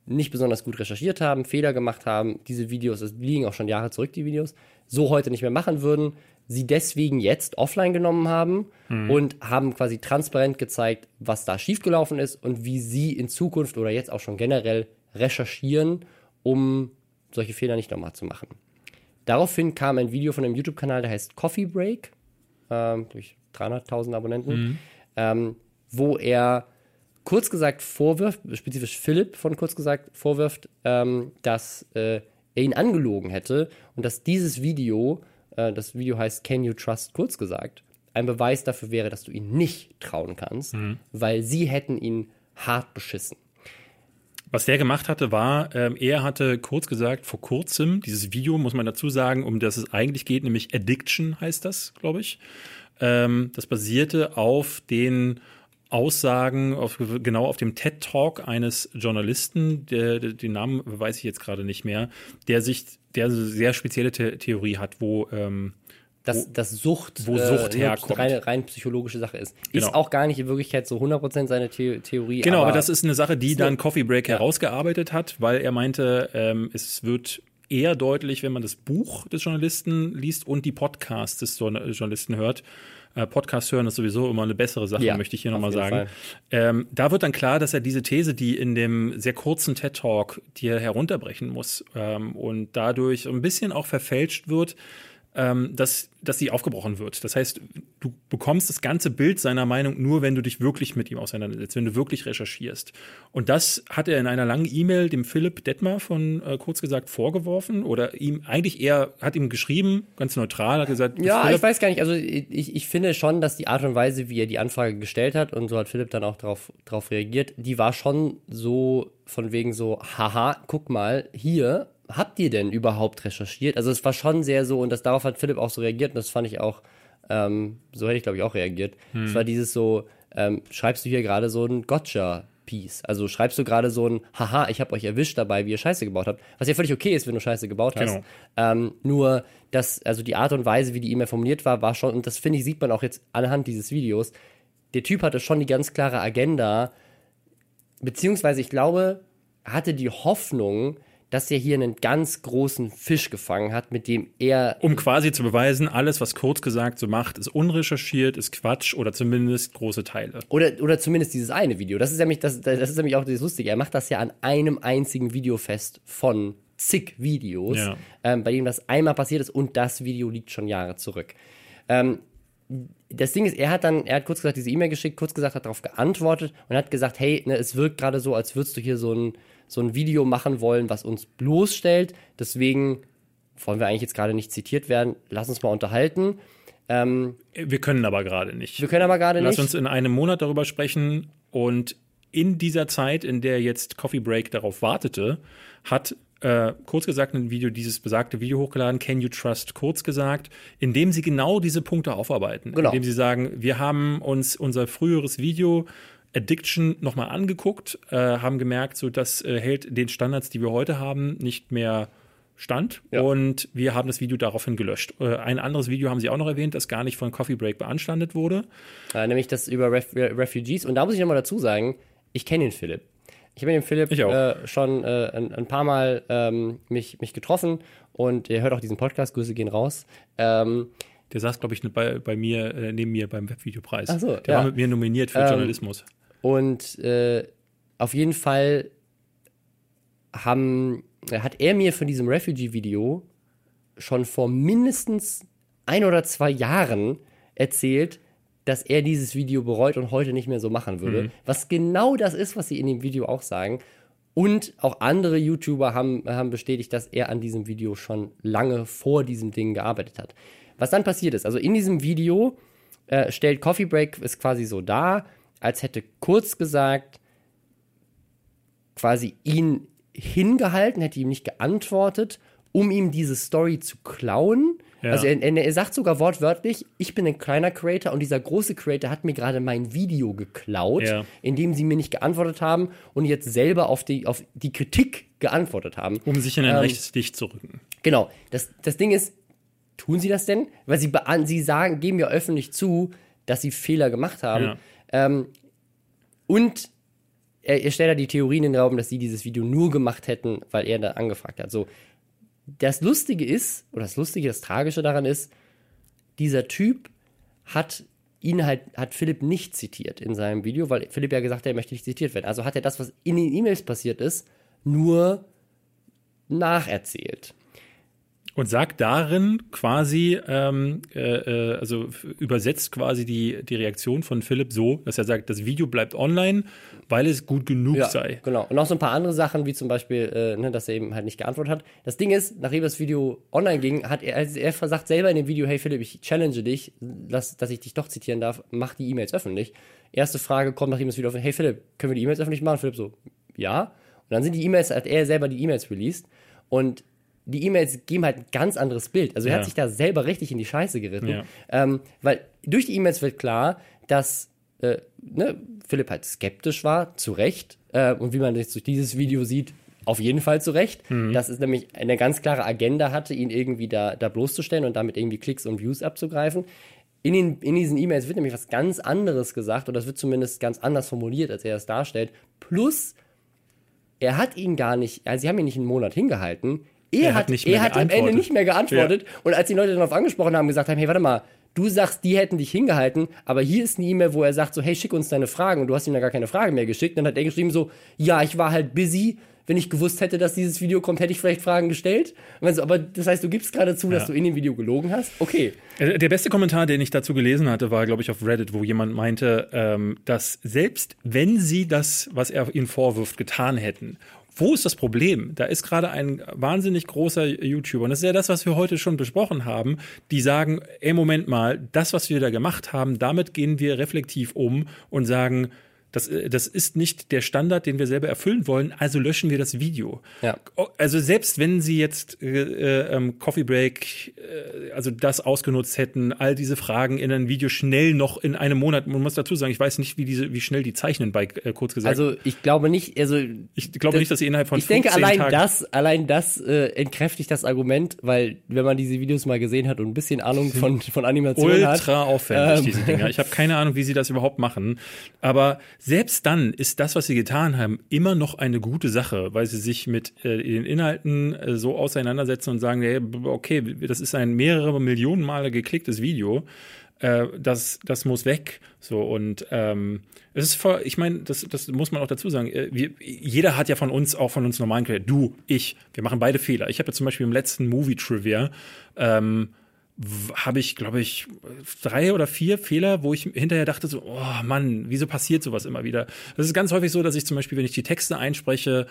nicht besonders gut recherchiert haben, Fehler gemacht haben, diese Videos, das liegen auch schon Jahre zurück, die Videos, so heute nicht mehr machen würden, sie deswegen jetzt offline genommen haben und haben quasi transparent gezeigt, was da schiefgelaufen ist und wie sie in Zukunft oder jetzt auch schon generell recherchieren, um solche Fehler nicht nochmal zu machen. Daraufhin kam ein Video von einem YouTube-Kanal, der heißt Coffee Break, ähm, durch 300.000 Abonnenten, ähm, wo er kurz gesagt vorwirft, spezifisch Philipp von kurz gesagt vorwirft, ähm, dass äh, er ihn angelogen hätte und dass dieses Video das Video heißt Can You Trust, kurz gesagt. Ein Beweis dafür wäre, dass du ihnen nicht trauen kannst, weil sie hätten ihn hart beschissen. Was der gemacht hatte, war, ähm, er hatte kurz gesagt vor kurzem dieses Video, muss man dazu sagen, um das es eigentlich geht, nämlich Addiction heißt das, glaube ich. Ähm, das basierte auf den Aussagen, auf, genau auf dem TED Talk eines Journalisten, der, der, den Namen weiß ich jetzt gerade nicht mehr, der sich, der eine sehr spezielle The Theorie hat, wo ähm, dass, dass Sucht, wo Sucht äh, herkommt. Rein, rein psychologische Sache ist. Genau. Ist auch gar nicht in Wirklichkeit so 100% seine The Theorie. Genau, aber, aber das ist eine Sache, die dann Coffee Break Ja. herausgearbeitet hat, weil er meinte, ähm, es wird eher deutlich, wenn man das Buch des Journalisten liest und die Podcasts des Journa- Journalisten hört. Äh, Podcast hören ist sowieso immer eine bessere Sache, Ja, möchte ich hier nochmal sagen. Ähm, da wird dann klar, dass er diese These, die in dem sehr kurzen TED Talk dir herunterbrechen muss ähm, und dadurch ein bisschen auch verfälscht wird, ähm, dass, dass sie aufgebrochen wird. Das heißt, du bekommst das ganze Bild seiner Meinung nur, wenn du dich wirklich mit ihm auseinandersetzt, wenn du wirklich recherchierst. Und das hat er in einer langen E-Mail dem Philipp Detmer von äh, kurz gesagt vorgeworfen oder ihm eigentlich eher hat ihm geschrieben, ganz neutral, hat gesagt, Ja, Philipp, ich weiß gar nicht. Also ich, ich finde schon, dass die Art und Weise, wie er die Anfrage gestellt hat, und so hat Philipp dann auch darauf drauf reagiert, die war schon so von wegen so, haha, guck mal, hier, habt ihr denn überhaupt recherchiert? Also es war schon sehr so, und das darauf hat Philipp auch so reagiert, und das fand ich auch, ähm, so hätte ich glaube ich auch reagiert. Es war dieses so, ähm, schreibst du hier gerade so ein Gotcha. Piece. Also schreibst du gerade so ein, haha, ich habe euch erwischt dabei, wie ihr Scheiße gebaut habt. Was ja völlig okay ist, wenn du Scheiße gebaut hast. Genau. Ähm, nur, dass, also die Art und Weise, wie die E-Mail formuliert war, war schon, und das finde ich, sieht man auch jetzt anhand dieses Videos, der Typ hatte schon die ganz klare Agenda, beziehungsweise ich glaube, hatte die Hoffnung, dass er hier einen ganz großen Fisch gefangen hat, mit dem er um quasi zu beweisen, alles, was kurz gesagt so macht, ist unrecherchiert, ist Quatsch oder zumindest große Teile. Oder, oder zumindest dieses eine Video. Das ist nämlich, das, das ist nämlich auch das Lustige. Er macht das ja an einem einzigen Video fest von zig Videos, Ja. ähm, bei dem das einmal passiert ist und das Video liegt schon Jahre zurück. Ähm, das Ding ist, er hat dann, er hat kurz gesagt diese E-Mail geschickt, kurz gesagt, hat darauf geantwortet und hat gesagt, hey, ne, es wirkt gerade so, als würdest du hier so ein, so ein Video machen wollen, was uns bloßstellt. Deswegen wollen wir eigentlich jetzt gerade nicht zitiert werden. Lass uns mal unterhalten. Ähm, Wir können aber gerade nicht. wir können aber gerade Lass nicht. uns in einem Monat darüber sprechen und in dieser Zeit, in der jetzt Coffee Break darauf wartete, hat äh, kurz gesagt ein Video, dieses besagte Video hochgeladen, Can You Trust, kurz gesagt, in dem sie genau diese Punkte aufarbeiten. Genau. Indem sie sagen, wir haben uns unser früheres Video Addiction nochmal angeguckt, äh, haben gemerkt, so das äh, hält den Standards, die wir heute haben, nicht mehr stand Ja. und wir haben das Video daraufhin gelöscht. Äh, ein anderes Video haben sie auch noch erwähnt, das gar nicht von Coffee Break beanstandet wurde. Äh, nämlich das über Ref Re Refugees. Und da muss ich nochmal dazu sagen, ich kenne den Philipp. Ich habe den Philipp Ich auch. äh, schon äh, ein, ein paar Mal ähm, mich, mich getroffen und er hört auch diesen Podcast, Grüße gehen raus. Ähm, Der saß, glaube ich, bei, bei mir, äh, neben mir beim Webvideopreis. Ach so, Der ja. war mit mir nominiert für Ähm, Journalismus. Und äh, auf jeden Fall haben, hat er mir von diesem Refugee-Video schon vor mindestens ein oder zwei Jahren erzählt, dass er dieses Video bereut und heute nicht mehr so machen würde. Was genau das ist, was sie in dem Video auch sagen. Und auch andere YouTuber haben, haben bestätigt, dass er an diesem Video schon lange vor diesem Ding gearbeitet hat. Was dann passiert ist, also in diesem Video äh, stellt Coffee Break es quasi so dar, als hätte kurz gesagt, quasi ihn hingehalten, hätte ihm nicht geantwortet, um ihm diese Story zu klauen. Ja. Also er, er, er sagt sogar wortwörtlich, ich bin ein kleiner Creator und dieser große Creator hat mir gerade mein Video geklaut, Ja. indem sie mir nicht geantwortet haben und jetzt selber auf die, auf die Kritik geantwortet haben. Um sich in ein ähm, rechtes Licht zu rücken. Genau. Das, das Ding ist, tun sie das denn? Weil sie, sie sagen, geben ja öffentlich zu, dass sie Fehler gemacht haben. Ja. Ähm, und er, er stellt da die Theorien in den Raum, dass sie dieses Video nur gemacht hätten, weil er da angefragt hat. So, das Lustige ist, oder das Lustige, das Tragische daran ist, dieser Typ hat ihn halt, hat Philipp nicht zitiert in seinem Video, weil Philipp ja gesagt hat, er möchte nicht zitiert werden. Also hat er das, was in den E-Mails passiert ist, nur nacherzählt. Und sagt darin quasi, ähm, äh, äh also übersetzt quasi die, die Reaktion von Philipp so, dass er sagt, das Video bleibt online, weil es gut genug ja, sei. Genau. Und noch so ein paar andere Sachen, wie zum Beispiel, äh, ne, dass er eben halt nicht geantwortet hat. Das Ding ist, nachdem das Video online ging, hat er, also er sagt selber in dem Video, hey Philipp, ich challenge dich, dass, dass ich dich doch zitieren darf, mach die E-Mails öffentlich. Erste Frage kommt, nachdem das Video öffentlich, hey Philipp, können wir die E-Mails öffentlich machen? Philipp so, ja. Und dann sind die E-Mails, hat er selber die E-Mails released. Und die E-Mails geben halt ein ganz anderes Bild. Also er Ja. hat sich da selber richtig in die Scheiße geritten. Ja. Ähm, weil durch die E-Mails wird klar, dass äh, ne, Philipp halt skeptisch war, zu Recht. Äh, und wie man jetzt durch dieses Video sieht, auf jeden Fall zu Recht. Dass es nämlich eine ganz klare Agenda hatte, ihn irgendwie da, da bloßzustellen und damit irgendwie Klicks und Views abzugreifen. In, den, in diesen E-Mails wird nämlich was ganz anderes gesagt oder das wird zumindest ganz anders formuliert, als er es darstellt. Plus, er hat ihn gar nicht, also sie haben ihn nicht einen Monat hingehalten. Er, hat nicht mehr er hat am Ende nicht mehr geantwortet. Und als die Leute darauf angesprochen haben, gesagt haben, hey, warte mal, du sagst, die hätten dich hingehalten, aber hier ist eine E-Mail, wo er sagt so, hey, schick uns deine Fragen und du hast ihm da gar keine Frage mehr geschickt. Dann hat er geschrieben so, ja, ich war halt busy. Wenn ich gewusst hätte, dass dieses Video kommt, hätte ich vielleicht Fragen gestellt. So, aber das heißt, du gibst gerade zu, dass Ja. du in dem Video gelogen hast? Okay. Äh, Der beste Kommentar, den ich dazu gelesen hatte, war, glaube ich, auf Reddit, wo jemand meinte, ähm, dass selbst wenn sie das, was er ihnen vorwirft, getan hätten, wo ist das Problem? Da ist gerade ein wahnsinnig großer YouTuber, und das ist ja das, was wir heute schon besprochen haben, die sagen, ey, Moment mal, das, was wir da gemacht haben, damit gehen wir reflektiv um und sagen, das, äh, das ist nicht der Standard, den wir selber erfüllen wollen, also löschen wir das Video. Ja. Also selbst wenn sie jetzt äh, äh, ähm, Coffee Break, äh, also das ausgenutzt hätten, all diese Fragen in ein Video schnell noch in einem Monat, man muss dazu sagen, ich weiß nicht, wie diese, wie schnell die zeichnen bei äh, kurz gesagt. Also ich glaube nicht, also ich glaube das- nicht, dass sie innerhalb von ich denke, 15 allein Tagen das, allein das äh, entkräftigt das Argument, weil wenn man diese Videos mal gesehen hat und ein bisschen Ahnung von, von Animation hat, ultra aufwendig, Ähm. diese Dinger. Ich habe keine Ahnung, wie sie das überhaupt machen. Aber selbst dann ist das, was sie getan haben, immer noch eine gute Sache, weil sie sich mit äh, den Inhalten äh, so auseinandersetzen und sagen, hey, okay, das ist ein mehrere Millionen Male geklicktes Video. Äh, das, das muss weg. So und ähm, es ist voll, ich meine, das, das muss man auch dazu sagen. äh, Wir, jeder hat ja von uns, auch von uns normalen Creator, du, ich, wir machen beide Fehler. Ich habe ja zum Beispiel im letzten Movie Trivia ähm, habe ich, glaube ich, drei oder vier Fehler, wo ich hinterher dachte so, oh Mann, wieso passiert sowas immer wieder? Das ist ganz häufig so, dass ich zum Beispiel, wenn ich die Texte einspreche,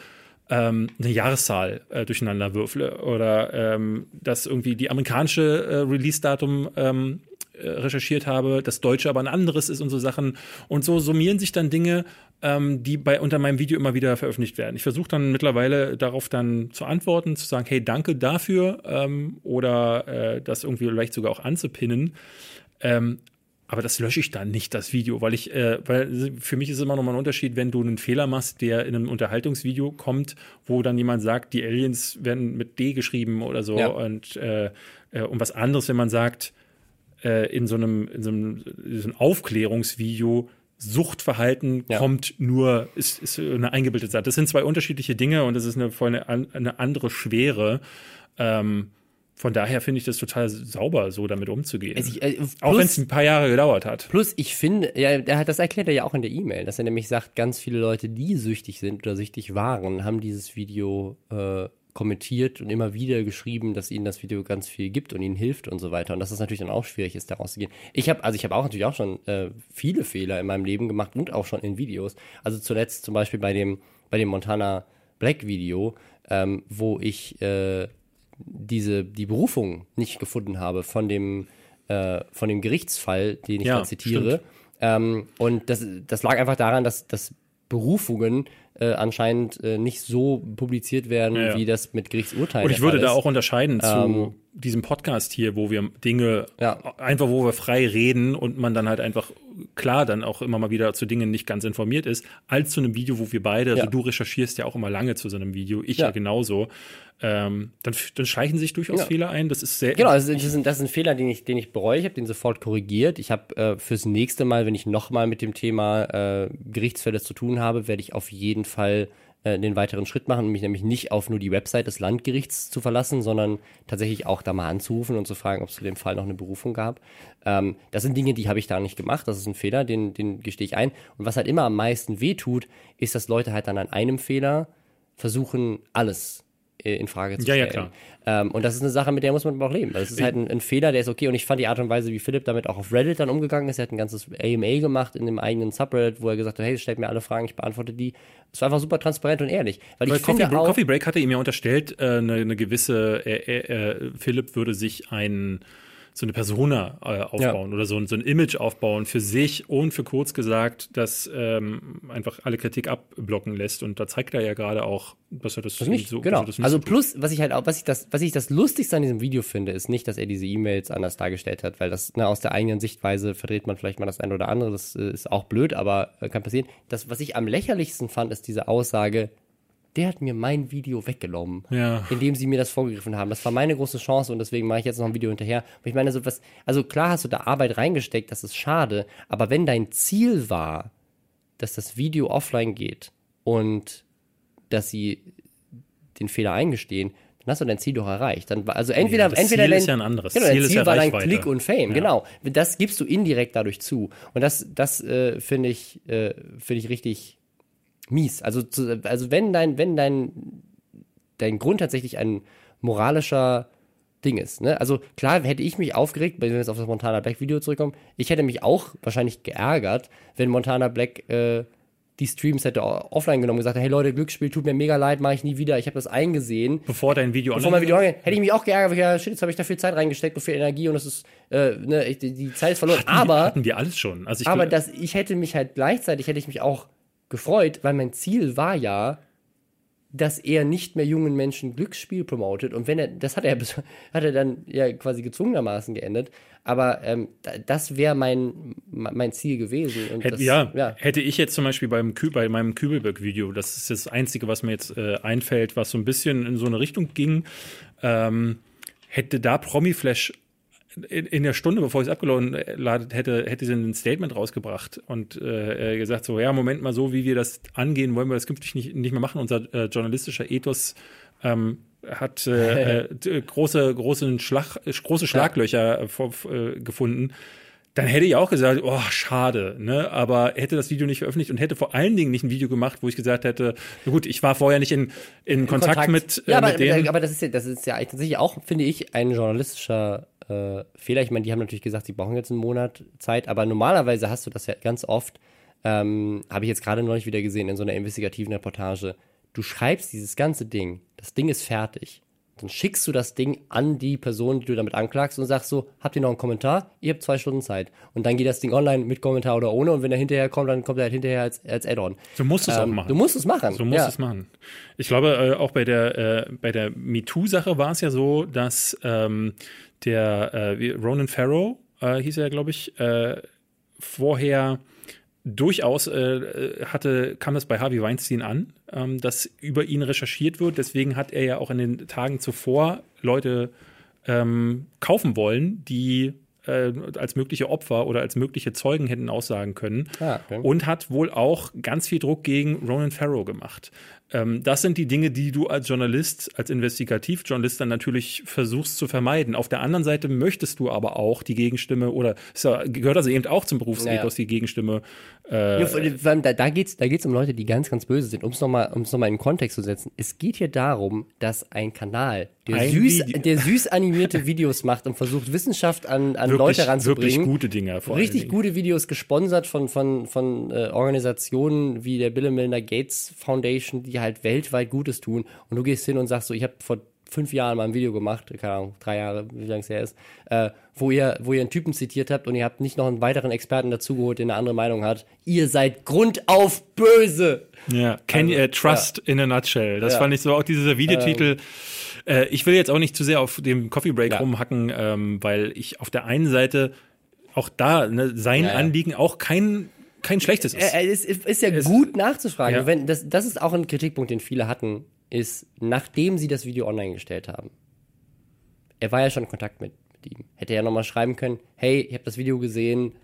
ähm, eine Jahreszahl äh, durcheinander würfle oder ähm, dass irgendwie die amerikanische äh, Release-Datum ähm, äh, recherchiert habe, das Deutsche aber ein anderes ist und so Sachen. Und so summieren sich dann Dinge, ähm, die bei unter meinem Video immer wieder veröffentlicht werden. Ich versuche dann mittlerweile darauf dann zu antworten, zu sagen, hey, danke dafür ähm, oder äh, das irgendwie vielleicht sogar auch anzupinnen. Ähm, aber das lösche ich dann nicht, das Video, weil ich, äh, weil für mich ist immer noch mal ein Unterschied, wenn du einen Fehler machst, der in einem Unterhaltungsvideo kommt, wo dann jemand sagt, die Aliens werden mit D geschrieben oder so Ja. und, äh, äh, und was anderes, wenn man sagt, äh, in so einem, in so einem, so einem Aufklärungsvideo, Suchtverhalten Ja. kommt nur, ist, ist eine eingebildete Sache. Das sind zwei unterschiedliche Dinge und das ist eine, voll eine, eine andere Schwere. Ähm, von daher finde ich das total sauber, so damit umzugehen. Also ich, äh, Auch plus- wenn es ein paar Jahre gedauert hat. Plus, ich finde, ja, der hat, das erklärt er ja auch in der E-Mail, dass er nämlich sagt, ganz viele Leute, die süchtig sind oder süchtig waren, haben dieses Video äh, kommentiert und immer wieder geschrieben, dass ihnen das Video ganz viel gibt und ihnen hilft und so weiter. Und dass es natürlich dann auch schwierig ist, daraus zu gehen. Ich habe, also ich habe auch natürlich auch schon äh, viele Fehler in meinem Leben gemacht und auch schon in Videos. Also zuletzt zum Beispiel bei dem, bei dem Montana Black Video, ähm, wo ich äh, diese, die Berufung nicht gefunden habe von dem, äh, von dem Gerichtsfall, den ich Ja, da zitiere. Ähm, und das, das lag einfach daran, dass, dass Berufungen äh, anscheinend äh, nicht so publiziert werden, Ja, ja. wie das mit Gerichtsurteilen Und ich würde da auch unterscheiden zu Ähm, diesem Podcast hier, wo wir Dinge Ja. einfach, wo wir frei reden und man dann halt einfach klar dann auch immer mal wieder zu Dingen nicht ganz informiert ist, als zu einem Video, wo wir beide, also Ja. du recherchierst ja auch immer lange zu so einem Video, ich ja, Ja. genauso, ähm, dann, dann schleichen sich durchaus Ja. Fehler ein. Das ist sehr Genau, das ist, das ein, das ein Fehler, den ich, den ich bereue. Ich habe den sofort korrigiert. Ich habe äh, fürs nächste Mal, wenn ich nochmal mit dem Thema äh, Gerichtsfälle zu tun habe, werde ich auf jeden Fall äh, den weiteren Schritt machen, mich nämlich nicht auf nur die Website des Landgerichts zu verlassen, sondern tatsächlich auch da mal anzurufen und zu fragen, ob es zu dem Fall noch eine Berufung gab. Ähm, das sind Dinge, die habe ich da nicht gemacht. Das ist ein Fehler, den, den gestehe ich ein. Und was halt immer am meisten wehtut, ist, dass Leute halt dann an einem Fehler versuchen, alles in Frage zu Ja, stellen. ja, klar. Ähm, und das ist eine Sache, mit der muss man aber auch leben. Das ist halt ein, ein Fehler, der ist okay. Und ich fand die Art und Weise, wie Philipp damit auch auf Reddit dann umgegangen ist. Er hat ein ganzes AMA gemacht in dem eigenen Subreddit, wo er gesagt hat, hey, stellt mir alle Fragen, ich beantworte die. Es war einfach super transparent und ehrlich. Weil ich Weil Coffee, finde auch, Coffee Break hatte ihm ja unterstellt, äh, eine, eine gewisse, äh, äh, äh, Philipp würde sich ein, so eine Persona äh, aufbauen oder so, ein- so ein Image aufbauen für sich und für kurz gesagt, das ähm, einfach alle Kritik abblocken lässt. Und da zeigt er ja gerade auch, dass er das Das nicht, so genau. das nicht also so plus, was ich halt auch, was ich das, was ich das Lustigste an diesem Video finde, ist nicht, dass er diese E-Mails anders dargestellt hat, weil das ne, aus der eigenen Sichtweise verdreht man vielleicht mal das eine oder andere. Das äh, ist auch blöd, aber äh, kann passieren. Das, was ich am lächerlichsten fand, ist diese Aussage, der hat mir mein Video weggenommen, Ja. indem sie mir das vorgegriffen haben. Das war meine große Chance und deswegen mache ich jetzt noch ein Video hinterher. Aber ich meine, so was, also klar hast du da Arbeit reingesteckt, das ist schade, aber wenn dein Ziel war, dass das Video offline geht und dass sie den Fehler eingestehen, dann hast du dein Ziel doch erreicht. Dann, also entweder, das entweder Ziel dein, ist ja ein anderes. Genau, dein Ziel Ziel, ist ja war dein Reichweite. Klick und Fame, Ja. genau. Das gibst du indirekt dadurch zu. Und das, das äh, finde ich, äh, finde ich richtig mies. Also, zu, also wenn dein, wenn dein, dein Grund tatsächlich ein moralischer Ding ist. Ne? Also klar hätte ich mich aufgeregt, wenn wir jetzt auf das Montana Black Video zurückkommen, ich hätte mich auch wahrscheinlich geärgert, wenn Montana Black äh, die Streams hätte offline genommen und gesagt, hey Leute, Glücksspiel, tut mir mega leid, mache ich nie wieder, ich habe das eingesehen. Bevor dein Video Bevor mein Video online, hätte ich mich auch geärgert, weil ich, ja, shit, jetzt habe ich da viel Zeit reingesteckt und viel Energie und das ist, äh, ne, ich, die, die Zeit ist verloren. aber hatten wir alles schon. Also ich aber das, ich hätte mich halt gleichzeitig, hätte ich mich auch gefreut, weil mein Ziel war ja, dass er nicht mehr jungen Menschen Glücksspiel promotet. Und wenn er, das hat er, hat er dann ja quasi gezwungenermaßen geendet. Aber ähm, da- das wäre mein, mein Ziel gewesen. Und Hätte, das, ja, ja. hätte ich jetzt zum Beispiel beim Kü bei meinem Kübelberg-Video, das ist das Einzige, was mir jetzt äh, einfällt, was so ein bisschen in so eine Richtung ging, ähm, hätte da Promiflash in, in der Stunde, bevor ich es abgeladen hätte, hätte sie ein Statement rausgebracht und äh, äh, gesagt so, ja, Moment mal, so wie wir das angehen, wollen wir das künftig nicht, nicht mehr machen. Unser äh, journalistischer Ethos ähm, hat äh, äh, große, große, Schlag, große Schlaglöcher äh, äh, gefunden. Dann hätte ich auch gesagt, oh, schade, ne? Aber hätte das Video nicht veröffentlicht und hätte vor allen Dingen nicht ein Video gemacht, wo ich gesagt hätte, na gut, ich war vorher nicht in, in, Kontakt, mit, äh, ja, aber, mit denen. aber das ist ja, das ist ja tatsächlich auch, finde ich, ein journalistischer äh, Fehler. Ich meine, die haben natürlich gesagt, sie brauchen jetzt einen Monat Zeit, aber normalerweise hast du das ja ganz oft, ähm, habe ich jetzt gerade neulich wieder gesehen in so einer investigativen Reportage. Du schreibst dieses ganze Ding, das Ding ist fertig. Dann schickst du das Ding an die Person, die du damit anklagst und sagst so, habt ihr noch einen Kommentar? Ihr habt zwei Stunden Zeit. Und dann geht das Ding online mit Kommentar oder ohne und wenn er hinterher kommt, dann kommt er halt hinterher als, als Add-on. So musst du es auch Ähm, machen. Du musst es machen. So muss ja. es machen. Ich glaube, äh, auch bei der, äh, bei der MeToo-Sache war es ja so, dass ähm, der äh, Ronan Farrow, äh, hieß er, glaube ich, äh, vorher durchaus äh, hatte, kam das bei Harvey Weinstein an, ähm, dass über ihn recherchiert wird. Deswegen hat er ja auch in den Tagen zuvor Leute ähm, kaufen wollen, die äh, als mögliche Opfer oder als mögliche Zeugen hätten aussagen können. Ah, okay. Und hat wohl auch ganz viel Druck gegen Ronan Farrow gemacht. Ähm, das sind die Dinge, die du als Journalist, als Investigativjournalist dann natürlich versuchst zu vermeiden. Auf der anderen Seite möchtest du aber auch die Gegenstimme oder ja, gehört also eben auch zum Berufsethos, Ja. die Gegenstimme äh, Ja, da, da geht es da geht's um Leute, die ganz, ganz böse sind. Um es nochmal noch mal in den Kontext zu setzen. Es geht hier darum, dass ein Kanal, der, Ein süß, Video- der süß animierte Videos macht und versucht, Wissenschaft an, an wirklich, Leute ranzubringen. wirklich gute Dinge. Vor Richtig gute Videos gesponsert von, von, von äh, Organisationen wie der Bill and Melinda Gates Foundation, die halt weltweit Gutes tun. Und du gehst hin und sagst so, ich habe vor fünf Jahren mal ein Video gemacht, keine Ahnung, drei Jahre, wie lange es her ist, äh, wo ihr, wo ihr einen Typen zitiert habt und ihr habt nicht noch einen weiteren Experten dazugeholt, der eine andere Meinung hat. Ihr seid grundauf böse. Ja, can you, Also, äh, Trust in a nutshell. Das Ja. fand ich so auch dieser Videotitel. äh, ich will jetzt auch nicht zu sehr auf dem Coffee Break Ja. rumhacken, ähm, weil ich auf der einen Seite auch da ne, sein Ja, ja. Anliegen auch kein kein schlechtes ist. Es ist, ja gut nachzufragen. Ja. Wenn, das, das ist auch ein Kritikpunkt, den viele hatten, ist, nachdem sie das Video online gestellt haben. Er war ja schon in Kontakt mit, mit ihm. Hätte er ja nochmal schreiben können, hey, ich habe das Video gesehen,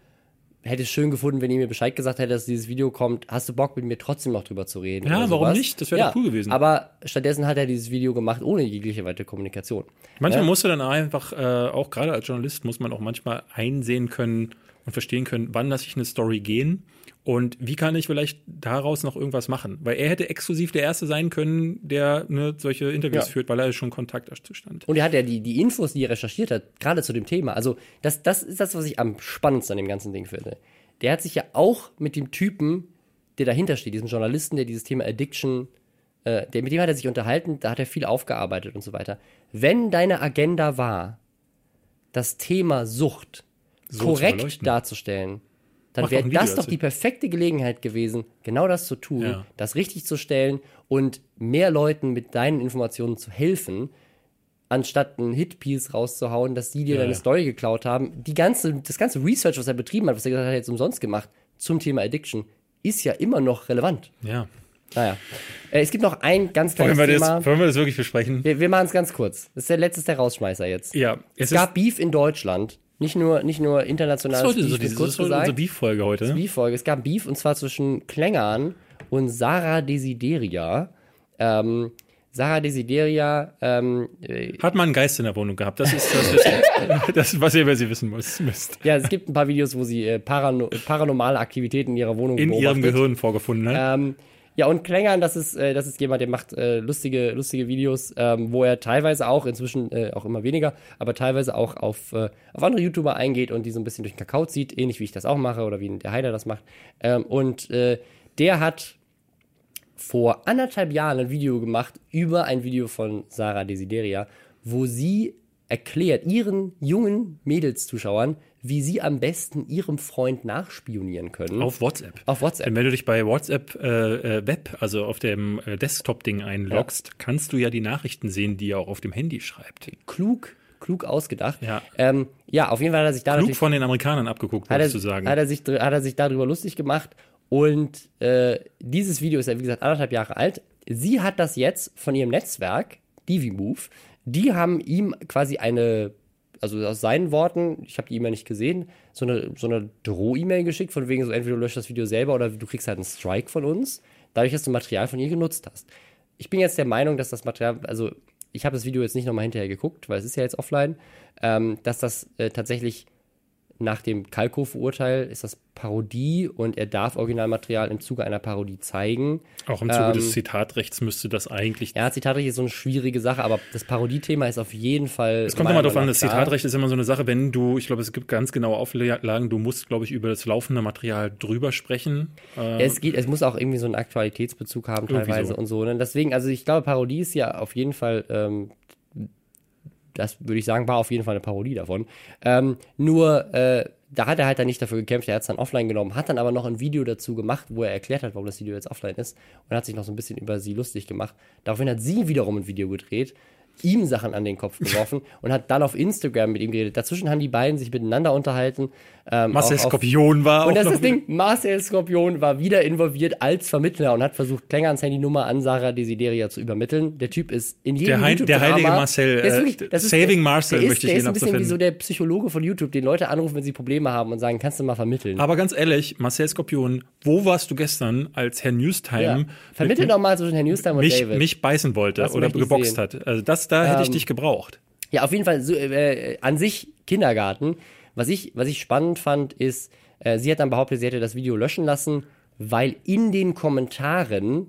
hätte es schön gefunden, wenn ihr mir Bescheid gesagt hättet, dass dieses Video kommt. Hast du Bock, mit mir trotzdem noch drüber zu reden? Ja, warum nicht? Das wäre doch cool gewesen. Aber stattdessen hat er dieses Video gemacht, ohne jegliche weitere Kommunikation. Manchmal Ja. musst du dann einfach, äh, auch gerade als Journalist, muss man auch manchmal einsehen können und verstehen können, wann lasse ich eine Story gehen und wie kann ich vielleicht daraus noch irgendwas machen? Weil er hätte exklusiv der Erste sein können, der ne, solche Interviews Ja. führt, weil er schon Kontakt stand. Und er hat ja die, die Infos, die er recherchiert hat, gerade zu dem Thema. Also, das, das ist das, was ich am spannendsten an dem ganzen Ding finde. Der hat sich ja auch mit dem Typen, der dahinter steht, diesem Journalisten, der dieses Thema Addiction, äh, der, mit dem hat er sich unterhalten, da hat er viel aufgearbeitet und so weiter. Wenn deine Agenda war, das Thema Sucht So korrekt darzustellen, dann wäre ein das doch die perfekte Gelegenheit gewesen, genau das zu tun, Ja. das richtig zu stellen und mehr Leuten mit deinen Informationen zu helfen, anstatt einen Hitpiece rauszuhauen, dass die dir Ja, deine ja. Story geklaut haben. Die ganze, das ganze Research, was er betrieben hat, was er gesagt hat, er hat jetzt umsonst gemacht, zum Thema Addiction, ist ja immer noch relevant. Ja. Naja. Äh, es gibt noch ein ganz kleines Wollen wir, Thema. das, wollen wir das wirklich besprechen? Wir, wir machen es ganz kurz. Das ist der letzte der Rausschmeißer jetzt. Ja. Es gab Beef in Deutschland. Nicht nur, nicht nur das internationales ist heute Beef, so diese, das kurz ist heute gesagt. unsere Beef-Folge heute. Beef-Folge. Es gab Beef und zwar zwischen Klängern und Sarah Desideria. Ähm, Sarah Desideria, ähm, äh, Hat man einen Geist in der Wohnung gehabt? Das ist das, Wissen, das was ihr über sie wissen müsst. ja, es gibt ein paar Videos, wo sie äh, parano paranormale Aktivitäten in ihrer Wohnung In ihrem. Gehirn vorgefunden. Ne? Ähm, ja, und Klängern, das ist, äh, das ist jemand, der macht äh, lustige, lustige Videos, ähm, wo er teilweise auch, inzwischen äh, auch immer weniger, aber teilweise auch auf, äh, auf andere YouTuber eingeht und die so ein bisschen durch den Kakao zieht, ähnlich wie ich das auch mache oder wie der Heider das macht. Ähm, und äh, der hat vor anderthalb Jahren ein Video gemacht über ein Video von Sarah Desideria, wo sie erklärt ihren jungen Mädelszuschauern, wie sie am besten ihrem Freund nachspionieren können. Auf WhatsApp. auf WhatsApp. Denn wenn du dich bei WhatsApp äh, äh, Web, also auf dem äh, Desktop-Ding einloggst, kannst du ja die Nachrichten sehen, die er auch auf dem Handy schreibt. klug, klug ausgedacht. Ja. ähm, ja auf jeden Fall hat er sich da Klug von den Amerikanern abgeguckt, würdest du sagen. hat, er sich, hat er sich darüber lustig gemacht. Und äh, dieses Video ist ja, wie gesagt, anderthalb Jahre alt. Sie hat das jetzt von ihrem Netzwerk, DiviMove, die haben ihm quasi eine, also aus seinen Worten, ich habe die E-Mail nicht gesehen, so eine, so eine Droh-E-Mail geschickt, von wegen so, entweder du löscht das Video selber oder du kriegst halt einen Strike von uns, dadurch, dass du Material von ihr genutzt hast. Ich bin jetzt der Meinung, dass das Material, also ich habe das Video jetzt nicht nochmal hinterher geguckt, weil es ist ja jetzt offline, ähm, dass das äh, tatsächlich nach dem Kalkofe-Urteil ist das Parodie und er darf Originalmaterial im Zuge einer Parodie zeigen. auch im Zuge ähm, des Zitatrechts müsste das eigentlich. Ja, Zitatrecht ist so eine schwierige Sache, aber das Parodie-Thema ist auf jeden Fall. Es kommt immer darauf an, das Zitatrecht ist immer so eine Sache, wenn du, ich glaube, es gibt ganz genaue Auflagen, du musst, glaube ich, über das laufende Material drüber sprechen. Äh, Es, geht, es muss auch irgendwie so einen Aktualitätsbezug haben teilweise so. und so. Ne? Deswegen, also ich glaube, Parodie ist ja auf jeden Fall, ähm, das würde ich sagen, war auf jeden Fall eine Parodie davon. Ähm, nur, äh, da hat er halt dann nicht dafür gekämpft, er hat es dann offline genommen, hat dann aber noch ein Video dazu gemacht, wo er erklärt hat, warum das Video jetzt offline ist und hat sich noch so ein bisschen über sie lustig gemacht. Daraufhin hat sie wiederum ein Video gedreht, ihm Sachen an den Kopf geworfen und hat dann auf Instagram mit ihm geredet. Dazwischen haben die beiden sich miteinander unterhalten. Ähm, Marcel Skorpion war und auch das noch ist das Ding, Marcel Skorpion war wieder involviert als Vermittler und hat versucht, Klängerns Handynummer an Sarah Desideria zu übermitteln. Der Typ ist in jedem Der Hein- der heilige Marcel, der ist äh, wirklich- das ist- Saving Marcel der ist, möchte ich der ihn ist ein bisschen wie so der Psychologe von YouTube, den Leute anrufen, wenn sie Probleme haben und sagen, kannst du mal vermitteln. Aber ganz ehrlich, Marcel Skorpion, wo warst du gestern, als Herr Newstime ja. Vermittel mit- doch mal zwischen Herrn Newstime und mich, David. mich beißen wollte Das oder ich geboxt sehen. hat? Also das, da hätte ich Ähm, dich gebraucht. Ja, auf jeden Fall so, äh, an sich Kindergarten. Was ich, was ich spannend fand, ist, äh, sie hat dann behauptet, sie hätte das Video löschen lassen, weil in den Kommentaren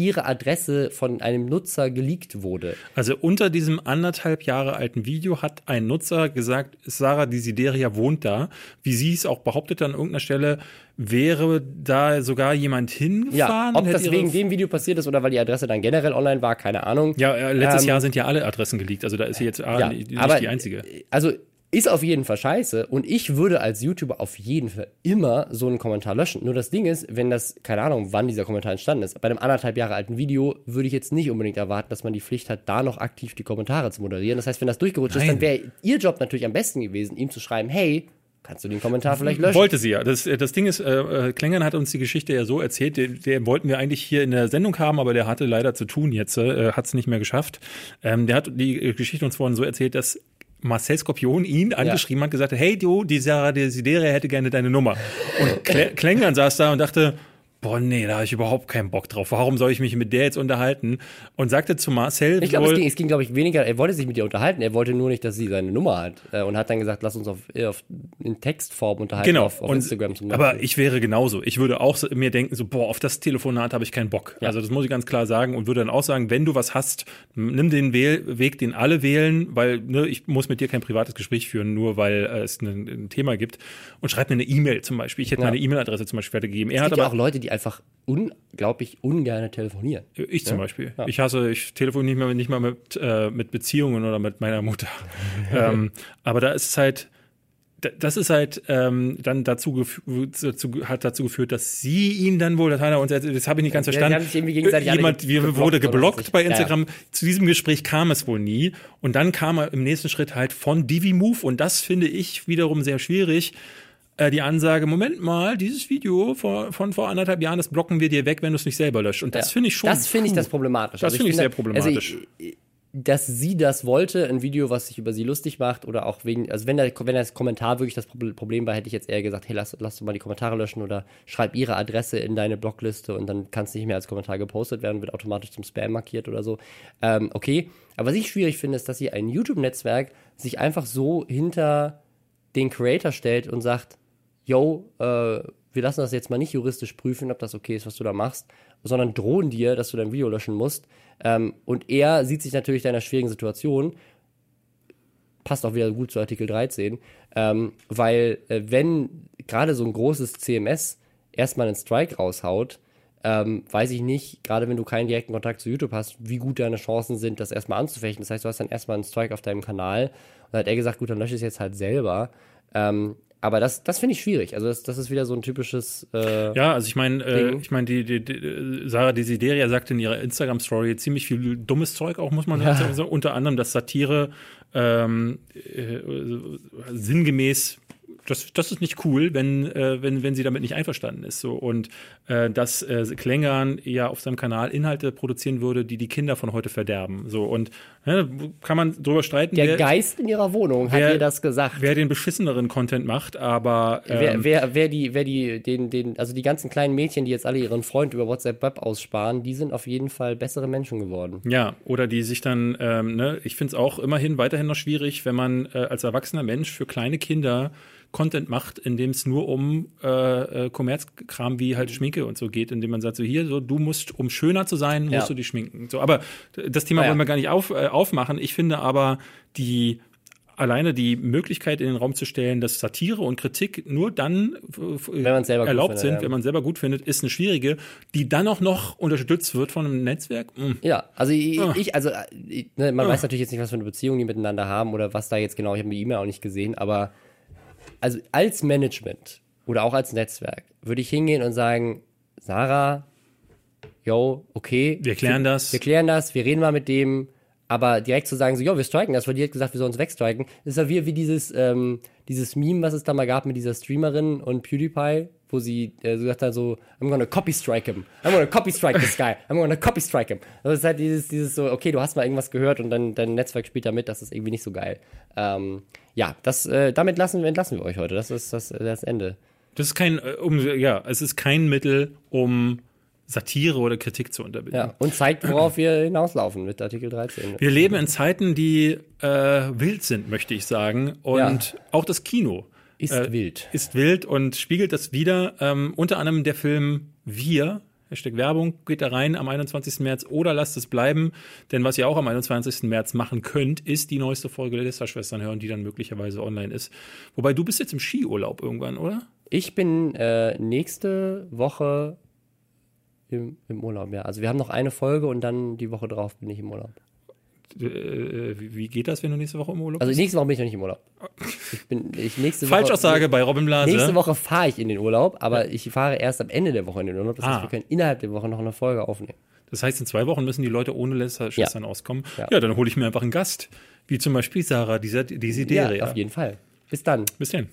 ihre Adresse von einem Nutzer geleakt wurde. Also unter diesem anderthalb Jahre alten Video hat ein Nutzer gesagt, Sarah Desideria wohnt da. Wie sie es auch behauptet an irgendeiner Stelle, wäre da sogar jemand hingefahren. Ja, ob das wegen dem Video passiert ist oder weil die Adresse dann generell online war, keine Ahnung. Ja, äh, letztes Ähm, Jahr sind ja alle Adressen geleakt. Also da ist sie jetzt ah, Ja, nicht aber die einzige. Also ist auf jeden Fall scheiße und ich würde als YouTuber auf jeden Fall immer so einen Kommentar löschen. Nur das Ding ist, wenn das, keine Ahnung, wann dieser Kommentar entstanden ist, bei einem anderthalb Jahre alten Video würde ich jetzt nicht unbedingt erwarten, dass man die Pflicht hat, da noch aktiv die Kommentare zu moderieren. Das heißt, wenn das durchgerutscht ist, Nein. dann wäre ihr Job natürlich am besten gewesen, ihm zu schreiben, hey, kannst du den Kommentar vielleicht löschen? Wollte sie ja. Das, das Ding ist, äh, äh, Klängern hat uns die Geschichte ja so erzählt, den, den wollten wir eigentlich hier in der Sendung haben, aber der hatte leider zu tun jetzt, äh, hat es nicht mehr geschafft. Ähm, der hat die äh, Geschichte uns vorhin so erzählt, dass Marcel Skorpion ihn angeschrieben hat, gesagt hey du, die Sarah Desideria hätte gerne deine Nummer. Und Klä Klängern saß da und dachte, boah, nee, da habe ich überhaupt keinen Bock drauf. Warum soll ich mich mit der jetzt unterhalten? Und sagte zu Marcel Ich glaube, es ging, es ging glaube ich, weniger, er wollte sich mit ihr unterhalten, er wollte nur nicht, dass sie seine Nummer hat. Äh, und hat dann gesagt, lass uns auf, äh, auf in Textform unterhalten, genau, auf, auf und, Instagram zum Beispiel. aber ich wäre genauso. Ich würde auch so, mir denken, so, boah, auf das Telefonat habe ich keinen Bock. Also das muss ich ganz klar sagen und würde dann auch sagen, wenn du was hast, nimm den Wähl Weg, den alle wählen, weil ne, ich muss mit dir kein privates Gespräch führen, nur weil äh, es ein, ein Thema gibt. Und schreib mir eine E-Mail zum Beispiel. Ich hätte Ja. meine E-Mail-Adresse zum Beispiel weitergegeben. Er es hat gibt ja aber auch Leute, die einfach unglaublich ungern telefonieren. Ich zum Beispiel. Ich hasse, ich telefoniere nicht mal, nicht mal mit, äh, mit Beziehungen oder mit meiner Mutter. ähm, aber da ist es halt, da- das ist halt ähm, dann dazu, dazu hat dazu geführt, dass sie ihn dann wohl, das hat er uns, das habe ich nicht ganz Ja, verstanden. haben sich irgendwie gegenseitig Jemand ge- wurde geblockt bei Ja, ja. Instagram. Zu diesem Gespräch kam es wohl nie. Und dann kam er im nächsten Schritt halt von Divi Move und das finde ich wiederum sehr schwierig äh, die Ansage, Moment mal, dieses Video vor, von vor anderthalb Jahren, das blocken wir dir weg, wenn du es nicht selber löscht. Und das Ja. finde ich schon. Das finde ich das problematisch. Das Also finde ich sehr problematisch. Also ich, dass sie das wollte, ein Video, was sich über sie lustig macht oder auch wegen, also wenn der, wenn das Kommentar wirklich das Proble- Problem war, hätte ich jetzt eher gesagt, hey, lass, lass doch mal die Kommentare löschen oder schreib ihre Adresse in deine Blockliste und dann kann es nicht mehr als Kommentar gepostet werden, wird automatisch zum Spam markiert oder so. Ähm, okay, aber was ich schwierig finde, ist, dass sie ein YouTube-Netzwerk sich einfach so hinter den Creator stellt und sagt, yo, äh, wir lassen das jetzt mal nicht juristisch prüfen, ob das okay ist, was du da machst, sondern drohen dir, dass du dein Video löschen musst. Ähm, und er sieht sich natürlich deiner schwierigen Situation, passt auch wieder gut zu Artikel 13, ähm, weil äh, wenn gerade so ein großes CMS erstmal einen Strike raushaut, ähm, weiß ich nicht, gerade wenn du keinen direkten Kontakt zu YouTube hast, wie gut deine Chancen sind, das erstmal anzufechten. Das heißt, du hast dann erstmal einen Strike auf deinem Kanal. Und dann hat er gesagt, gut, dann lösche ich es jetzt halt selber. Ähm, aber das, das finde ich schwierig. Also das, das ist wieder so ein typisches äh, Ja, also ich meine, äh, ich meine, die, die, die Sarah Desideria sagte in ihrer Instagram-Story ziemlich viel dummes Zeug auch, muss man sagen. So, unter anderem, dass Satire ähm, äh, sinngemäß das, das ist nicht cool, wenn, äh, wenn, wenn sie damit nicht einverstanden ist. So. Und äh, dass äh, Klängern ja auf seinem Kanal Inhalte produzieren würde, die die Kinder von heute verderben. So. Und äh, kann man drüber streiten, der wer, Geist in ihrer Wohnung hat wer- ihr das gesagt. wer den beschisseneren Content macht, aber ähm, Wer, wer, wer die, wer die, den, den, also die ganzen kleinen Mädchen, die jetzt alle ihren Freund über WhatsApp Web aussparen, die sind auf jeden Fall bessere Menschen geworden. Ja, oder die sich dann, ähm, ne, ich finde es auch immerhin weiterhin noch schwierig, wenn man äh, als erwachsener Mensch für kleine Kinder Content macht, in dem es nur um äh, äh, Kommerzkram wie halt Schminke und so geht, indem man sagt, so hier, so du musst, um schöner zu sein, musst Ja. du dich schminken. So, aber das Thema Ah, ja. wollen wir gar nicht auf, äh, aufmachen. Ich finde aber die alleine die Möglichkeit in den Raum zu stellen, dass Satire und Kritik nur dann erlaubt sind, ja. wenn man selber gut findet, ist eine schwierige, die dann auch noch unterstützt wird von einem Netzwerk. Mm. Ja, also ich, Ah. ich also ich, ne, man weiß natürlich jetzt nicht, was für eine Beziehung die miteinander haben oder was da jetzt genau, ich habe die E-Mail auch nicht gesehen, aber also als Management oder auch als Netzwerk würde ich hingehen und sagen, Sarah, yo, okay. Wir klären das. Wir klären das, wir reden mal mit dem, aber direkt zu sagen, so, jo, wir striken das, weil die hat gesagt, wir sollen uns wegstriken, das ist ja wie, wie dieses, ähm, dieses Meme, was es da mal gab mit dieser Streamerin und PewDiePie, wo sie äh, so gesagt hat, so, I'm gonna copy strike him. I'm gonna copy strike this guy. I'm gonna copy strike him. Das ist halt dieses, dieses so, okay, du hast mal irgendwas gehört und dann dein Netzwerk spielt da mit, das ist irgendwie nicht so geil. Ähm, ja, das, äh, damit lassen, entlassen wir euch heute. Das ist das, das Ende. Das ist kein, äh, um, ja, es ist kein Mittel, um Satire oder Kritik zu unterbinden. Ja, und zeigt, worauf wir hinauslaufen mit Artikel 13. Wir leben in Zeiten, die äh, wild sind, möchte ich sagen. Und Ja. auch das Kino Ist äh, wild. ist wild und spiegelt das wieder. Ähm, unter anderem der Film Wir. Hashtag Werbung geht da rein am 21. März oder lasst es bleiben. Denn was ihr auch am 21. März machen könnt, ist die neueste Folge der Listerschwestern hören, die dann möglicherweise online ist. Wobei du bist jetzt im Skiurlaub irgendwann, oder? Ich bin äh, nächste Woche im, im Urlaub, ja. Also wir haben noch eine Folge und dann die Woche drauf bin ich im Urlaub. Äh, wie wie geht das, wenn du nächste Woche im Urlaub Also bist? nächste Woche bin ich noch nicht im Urlaub. Ich bin ich nächste Woche. Falschaussage bei Robin Blase. Nächste Woche fahre ich in den Urlaub, aber ich fahre erst am Ende der Woche in den Urlaub. Das Ah. heißt, wir können innerhalb der Woche noch eine Folge aufnehmen. Das heißt, in zwei Wochen müssen die Leute ohne Listerschwestern auskommen. Ja. Ja. dann hole ich mir einfach einen Gast. Wie zum Beispiel Sarah, dieser Desideria. Ja, auf jeden Fall. Bis dann. Bis dann.